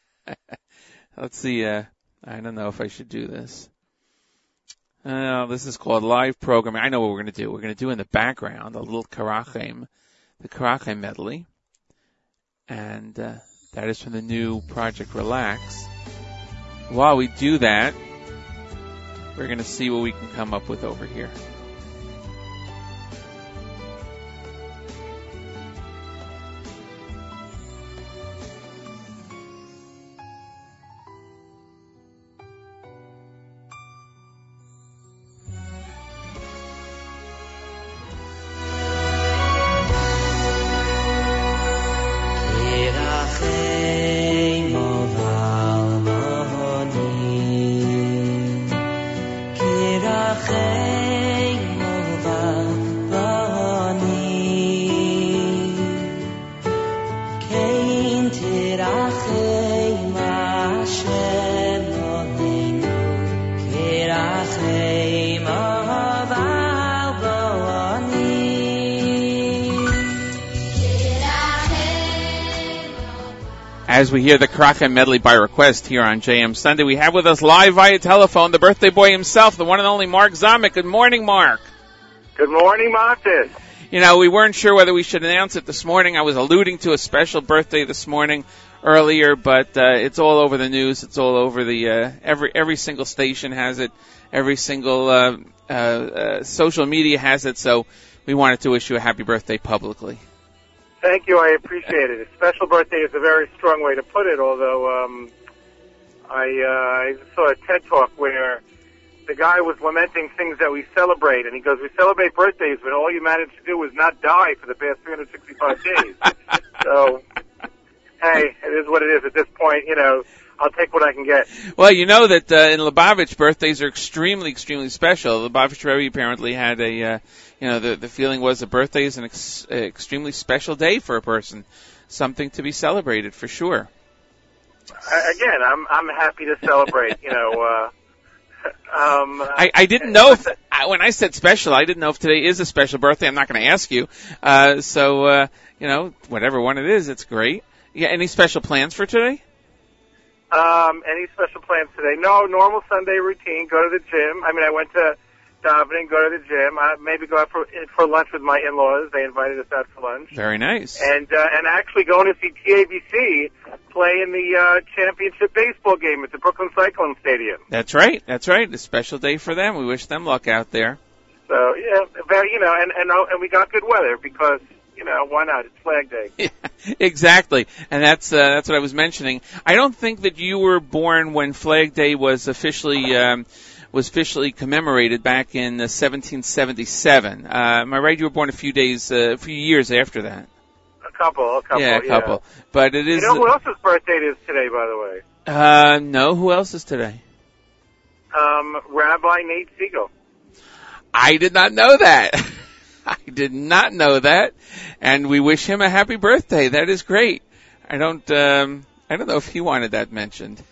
Speaker 1: Let's see. Uh, I don't know if I should do this. Uh, this is called live programming. I know what we're going to do. We're going to do in the background a little Karachem, the Karachem medley. And uh, that is from the new Project Relax. While we do that, we're going to see what we can come up with over here. As we hear the Krachem medley by request here on JM Sunday, we have with us live via telephone the birthday boy himself, the one and only Mark Zamek. Good morning, Mark.
Speaker 6: Good morning, Martin.
Speaker 1: You know, we weren't sure whether we should announce it this morning. I was alluding to a special birthday this morning earlier, but uh, it's all over the news. It's all over the uh, every every single station has it. Every single uh, uh, uh, social media has it. So we wanted to wish you a happy birthday publicly.
Speaker 6: Thank you. I appreciate it. A special birthday is a very strong way to put it. Although um, I, uh, I saw a TED talk where the guy was lamenting things that we celebrate, and he goes, "We celebrate birthdays, but all you managed to do was not die for the past 365 days." so, hey, it is what it is. At this point, you know, I'll take what I can get.
Speaker 1: Well, you know that uh, in Lubavitch, birthdays are extremely, extremely special. Lubavitch Rebbe apparently had a, uh, you know, the the feeling was a birthday is an ex- extremely special day for a person, something to be celebrated for sure.
Speaker 6: I, again, I'm I'm happy to celebrate. you know. Uh, um,
Speaker 1: I, I didn't know if I, when I said special, I didn't know if today is a special birthday. I'm not going to ask you. Uh, so uh, you know, whatever one it is, it's great. Yeah, any special plans for today?
Speaker 6: Um, any special plans today? No, normal Sunday routine. Go to the gym. I mean, I went to davening, go to the gym. I maybe go out for for lunch with my in-laws. They invited us out for lunch.
Speaker 1: Very nice.
Speaker 6: And uh, and actually going to see TABC play in the uh, championship baseball game at the Brooklyn Cyclone Stadium.
Speaker 1: That's right. That's right. A special day for them. We wish them luck out there.
Speaker 6: So yeah, very you know, and and oh, and we got good weather because you know why not? It's Flag Day.
Speaker 1: exactly, and that's uh, that's what I was mentioning. I don't think that you were born when Flag Day was officially um, was officially commemorated back in uh, 1777. Uh, am I right? You were born a few days, uh, a few years after that.
Speaker 6: A couple, a couple,
Speaker 1: yeah, a couple. But it is.
Speaker 6: You know who else's birthday it is today, by the way?
Speaker 1: Uh, no. Who else is today?
Speaker 6: Um, Rabbi Nate Siegel.
Speaker 1: I did not know that. I did not know that, and we wish him a happy birthday. That is great. I don't. Um, I don't know if he wanted that mentioned.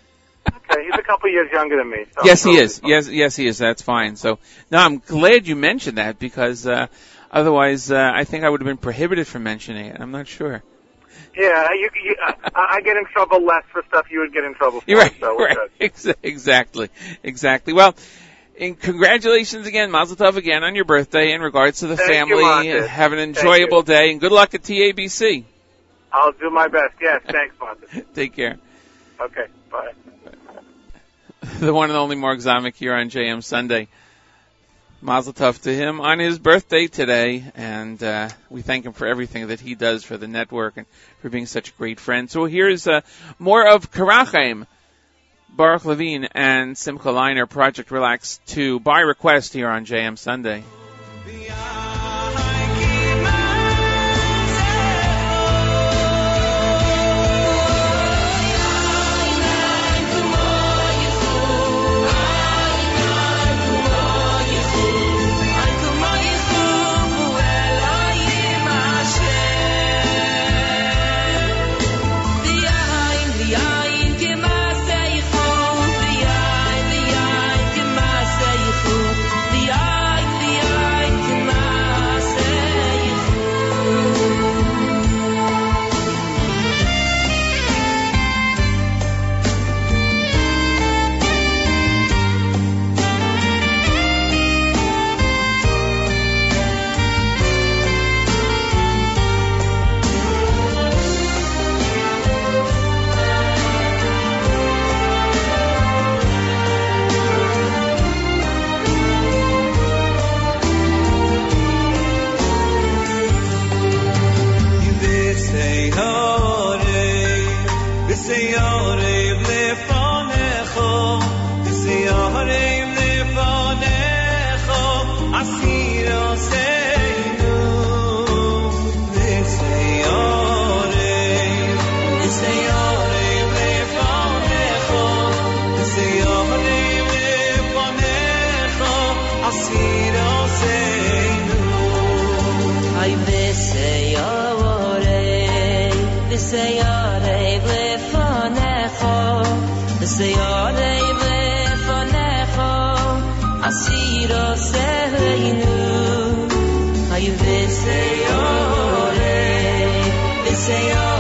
Speaker 6: Okay, he's a couple years younger than me. So
Speaker 1: yes, he is. Yes, yes, he is. That's fine. So, no, I'm glad you mentioned that because uh, otherwise, uh, I think I would have been prohibited from mentioning it. I'm not sure.
Speaker 6: Yeah, you, you, I, I get in trouble less for stuff you would get in trouble for.
Speaker 1: You're right.
Speaker 6: So
Speaker 1: right. Ex- exactly. Exactly. Well. And congratulations again, Mazel Tov again on your birthday in regards to the
Speaker 6: Thank
Speaker 1: family.
Speaker 6: Marcus.
Speaker 1: Have an enjoyable day and good luck at TABC.
Speaker 6: I'll do my best. Yes, thanks, Martha.
Speaker 1: Take care.
Speaker 6: Okay, bye.
Speaker 1: the one and only Mark Zamek here on JM Sunday.
Speaker 7: Mazel tov to him on his birthday today, and uh, we thank him for everything that he does for the network and for being such a great friend. So here's uh, more of Karachem, Baruch Levine, and Simcha Leiner, Project Relax 2, by request here on JM Sunday.
Speaker 2: Oh,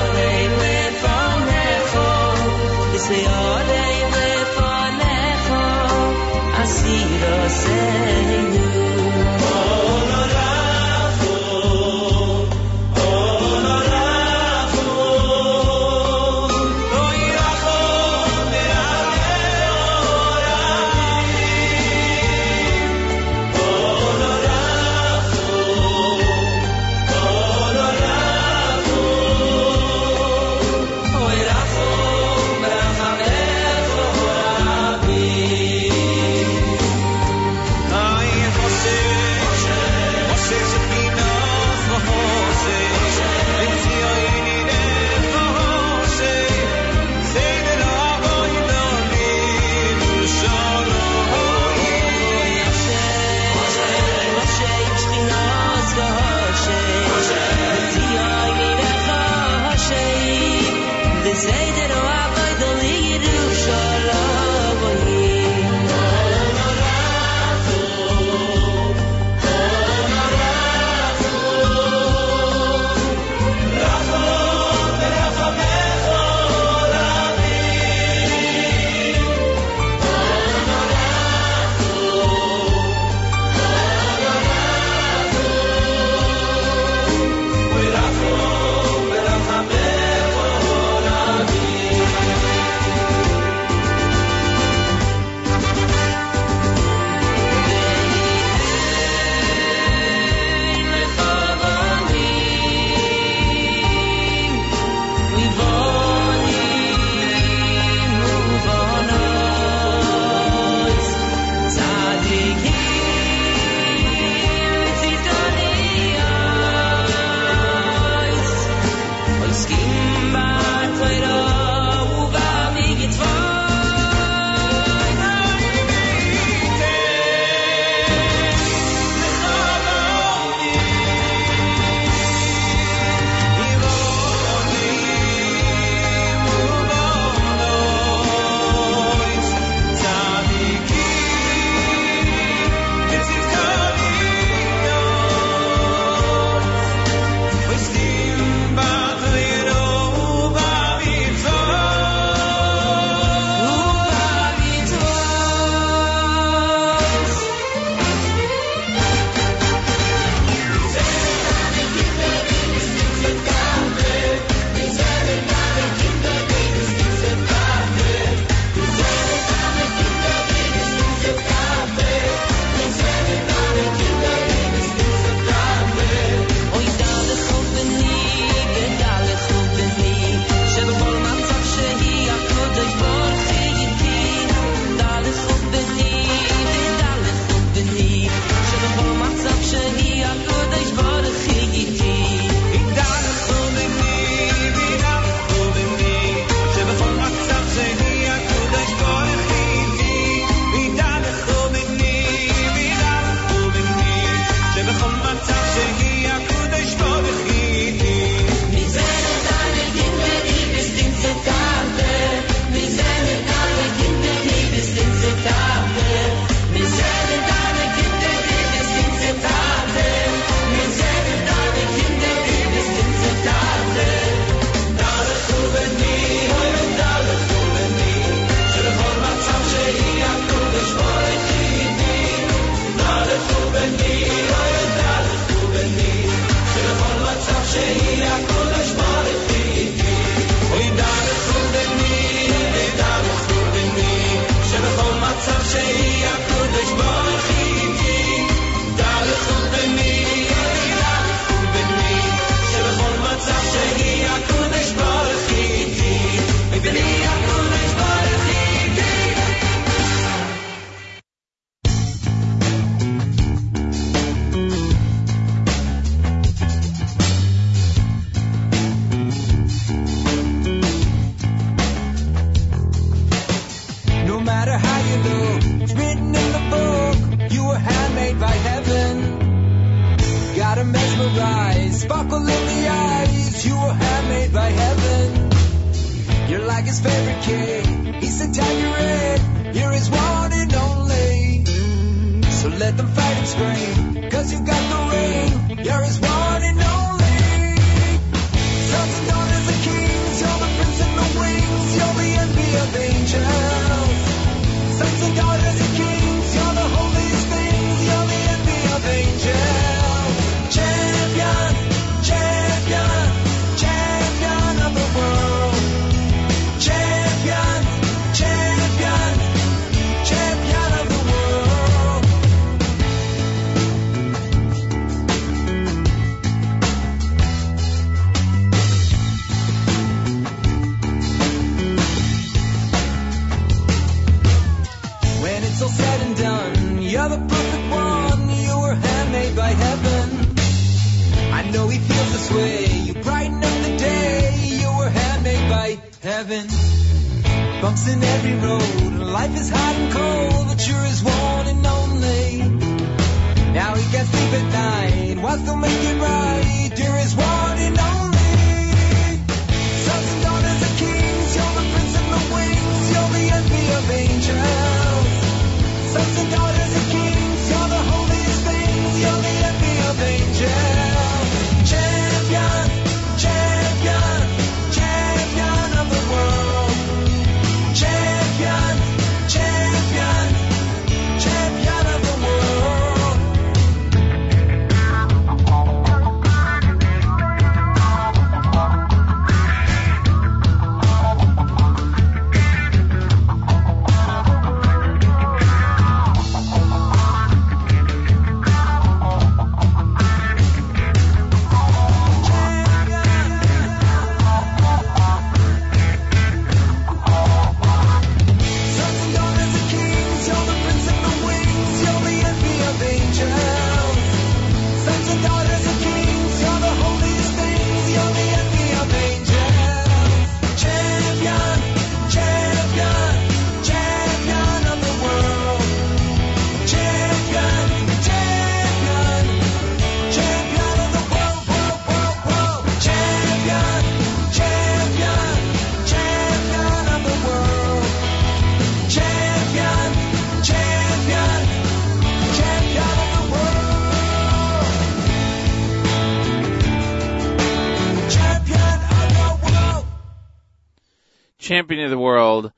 Speaker 2: Champion of the World.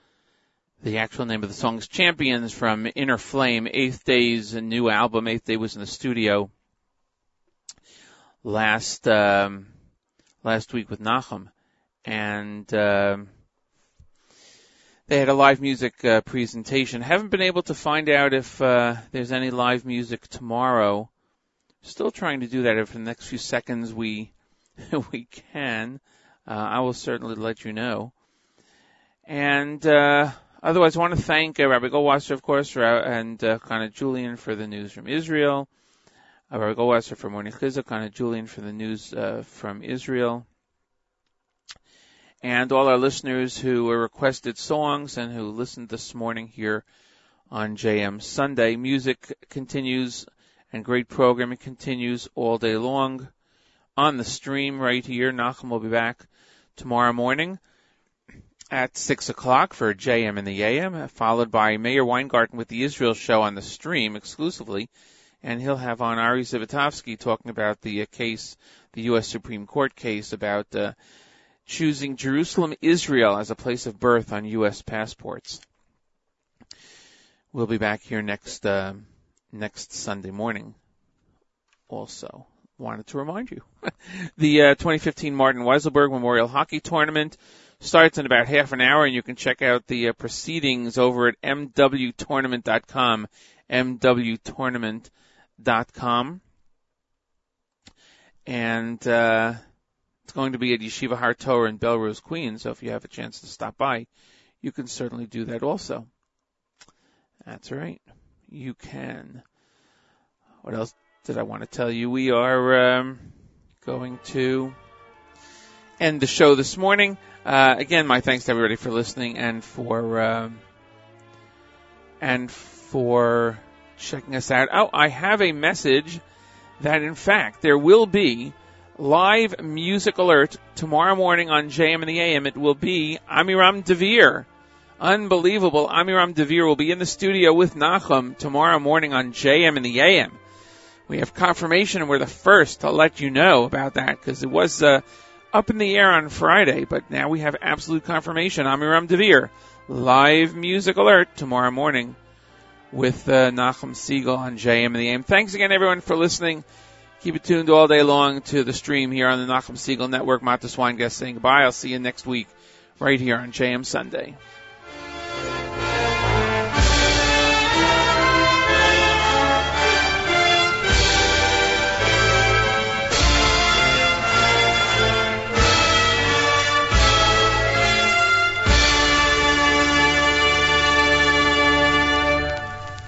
Speaker 2: The
Speaker 1: actual name of the song is Champions from Inner Flame, Eighth Day's new album. Eighth Day was in the studio last um, last week with Nachum, and um, they had a live music uh, presentation. Haven't been able to find out if uh, there's any live music tomorrow. Still trying to do that. If in the next few seconds we we can, uh, I will certainly let you know. And uh, otherwise, I want to thank uh, Rabbi Goldwasser, of course, and uh, Kana Julian for the news from Israel. Uh, Rabbi Goldwasser for Morning Chizuk, Kana Julian for the news uh, from Israel. And all our listeners who requested songs and who listened this morning here on JM Sunday. Music continues and great programming continues all day long on the stream right here. Nachum will be back tomorrow morning at 6 o'clock for JM in the AM, followed by Meir Weingarten with the Israel show on the stream exclusively. And he'll have on Ari Zivotofsky talking about the uh, case, the U.S. Supreme Court case about uh, choosing Jerusalem, Israel as a place of birth on U.S. passports. We'll be back here next uh, next Sunday morning. Also, wanted to remind you, the uh, 2015 Martin Weiselberg Memorial Hockey Tournament starts in about half an hour, and you can check out the uh, proceedings over at mwtournament.com, mwtournament.com, and uh, it's going to be at Yeshiva Har Torah in Bellerose, Queens. So if you have a chance to stop by, you can certainly do that also. That's right. You can. What else did I want to tell you? We are um, going to end the show this morning. Uh, again, my thanks to everybody for listening and for um, and for checking us out. Oh, I have a message that in fact there will be live music alert tomorrow morning on JM in the AM. It will be Amiram Dvir. Unbelievable. Amiram Dvir will be in the studio with Nachum tomorrow morning on JM in the AM. We have confirmation and we're the first to let you know about that because it was uh, up in the air on Friday, but now we have absolute confirmation. Amiram Dvir, live music alert tomorrow morning with uh, Nachum Segal on JM in the AM. Thanks again, everyone, for listening. Keep it tuned all day long to the stream here on the Nachum Segal Network. Matis Weingast saying goodbye. I'll see you next week right here on JM Sunday.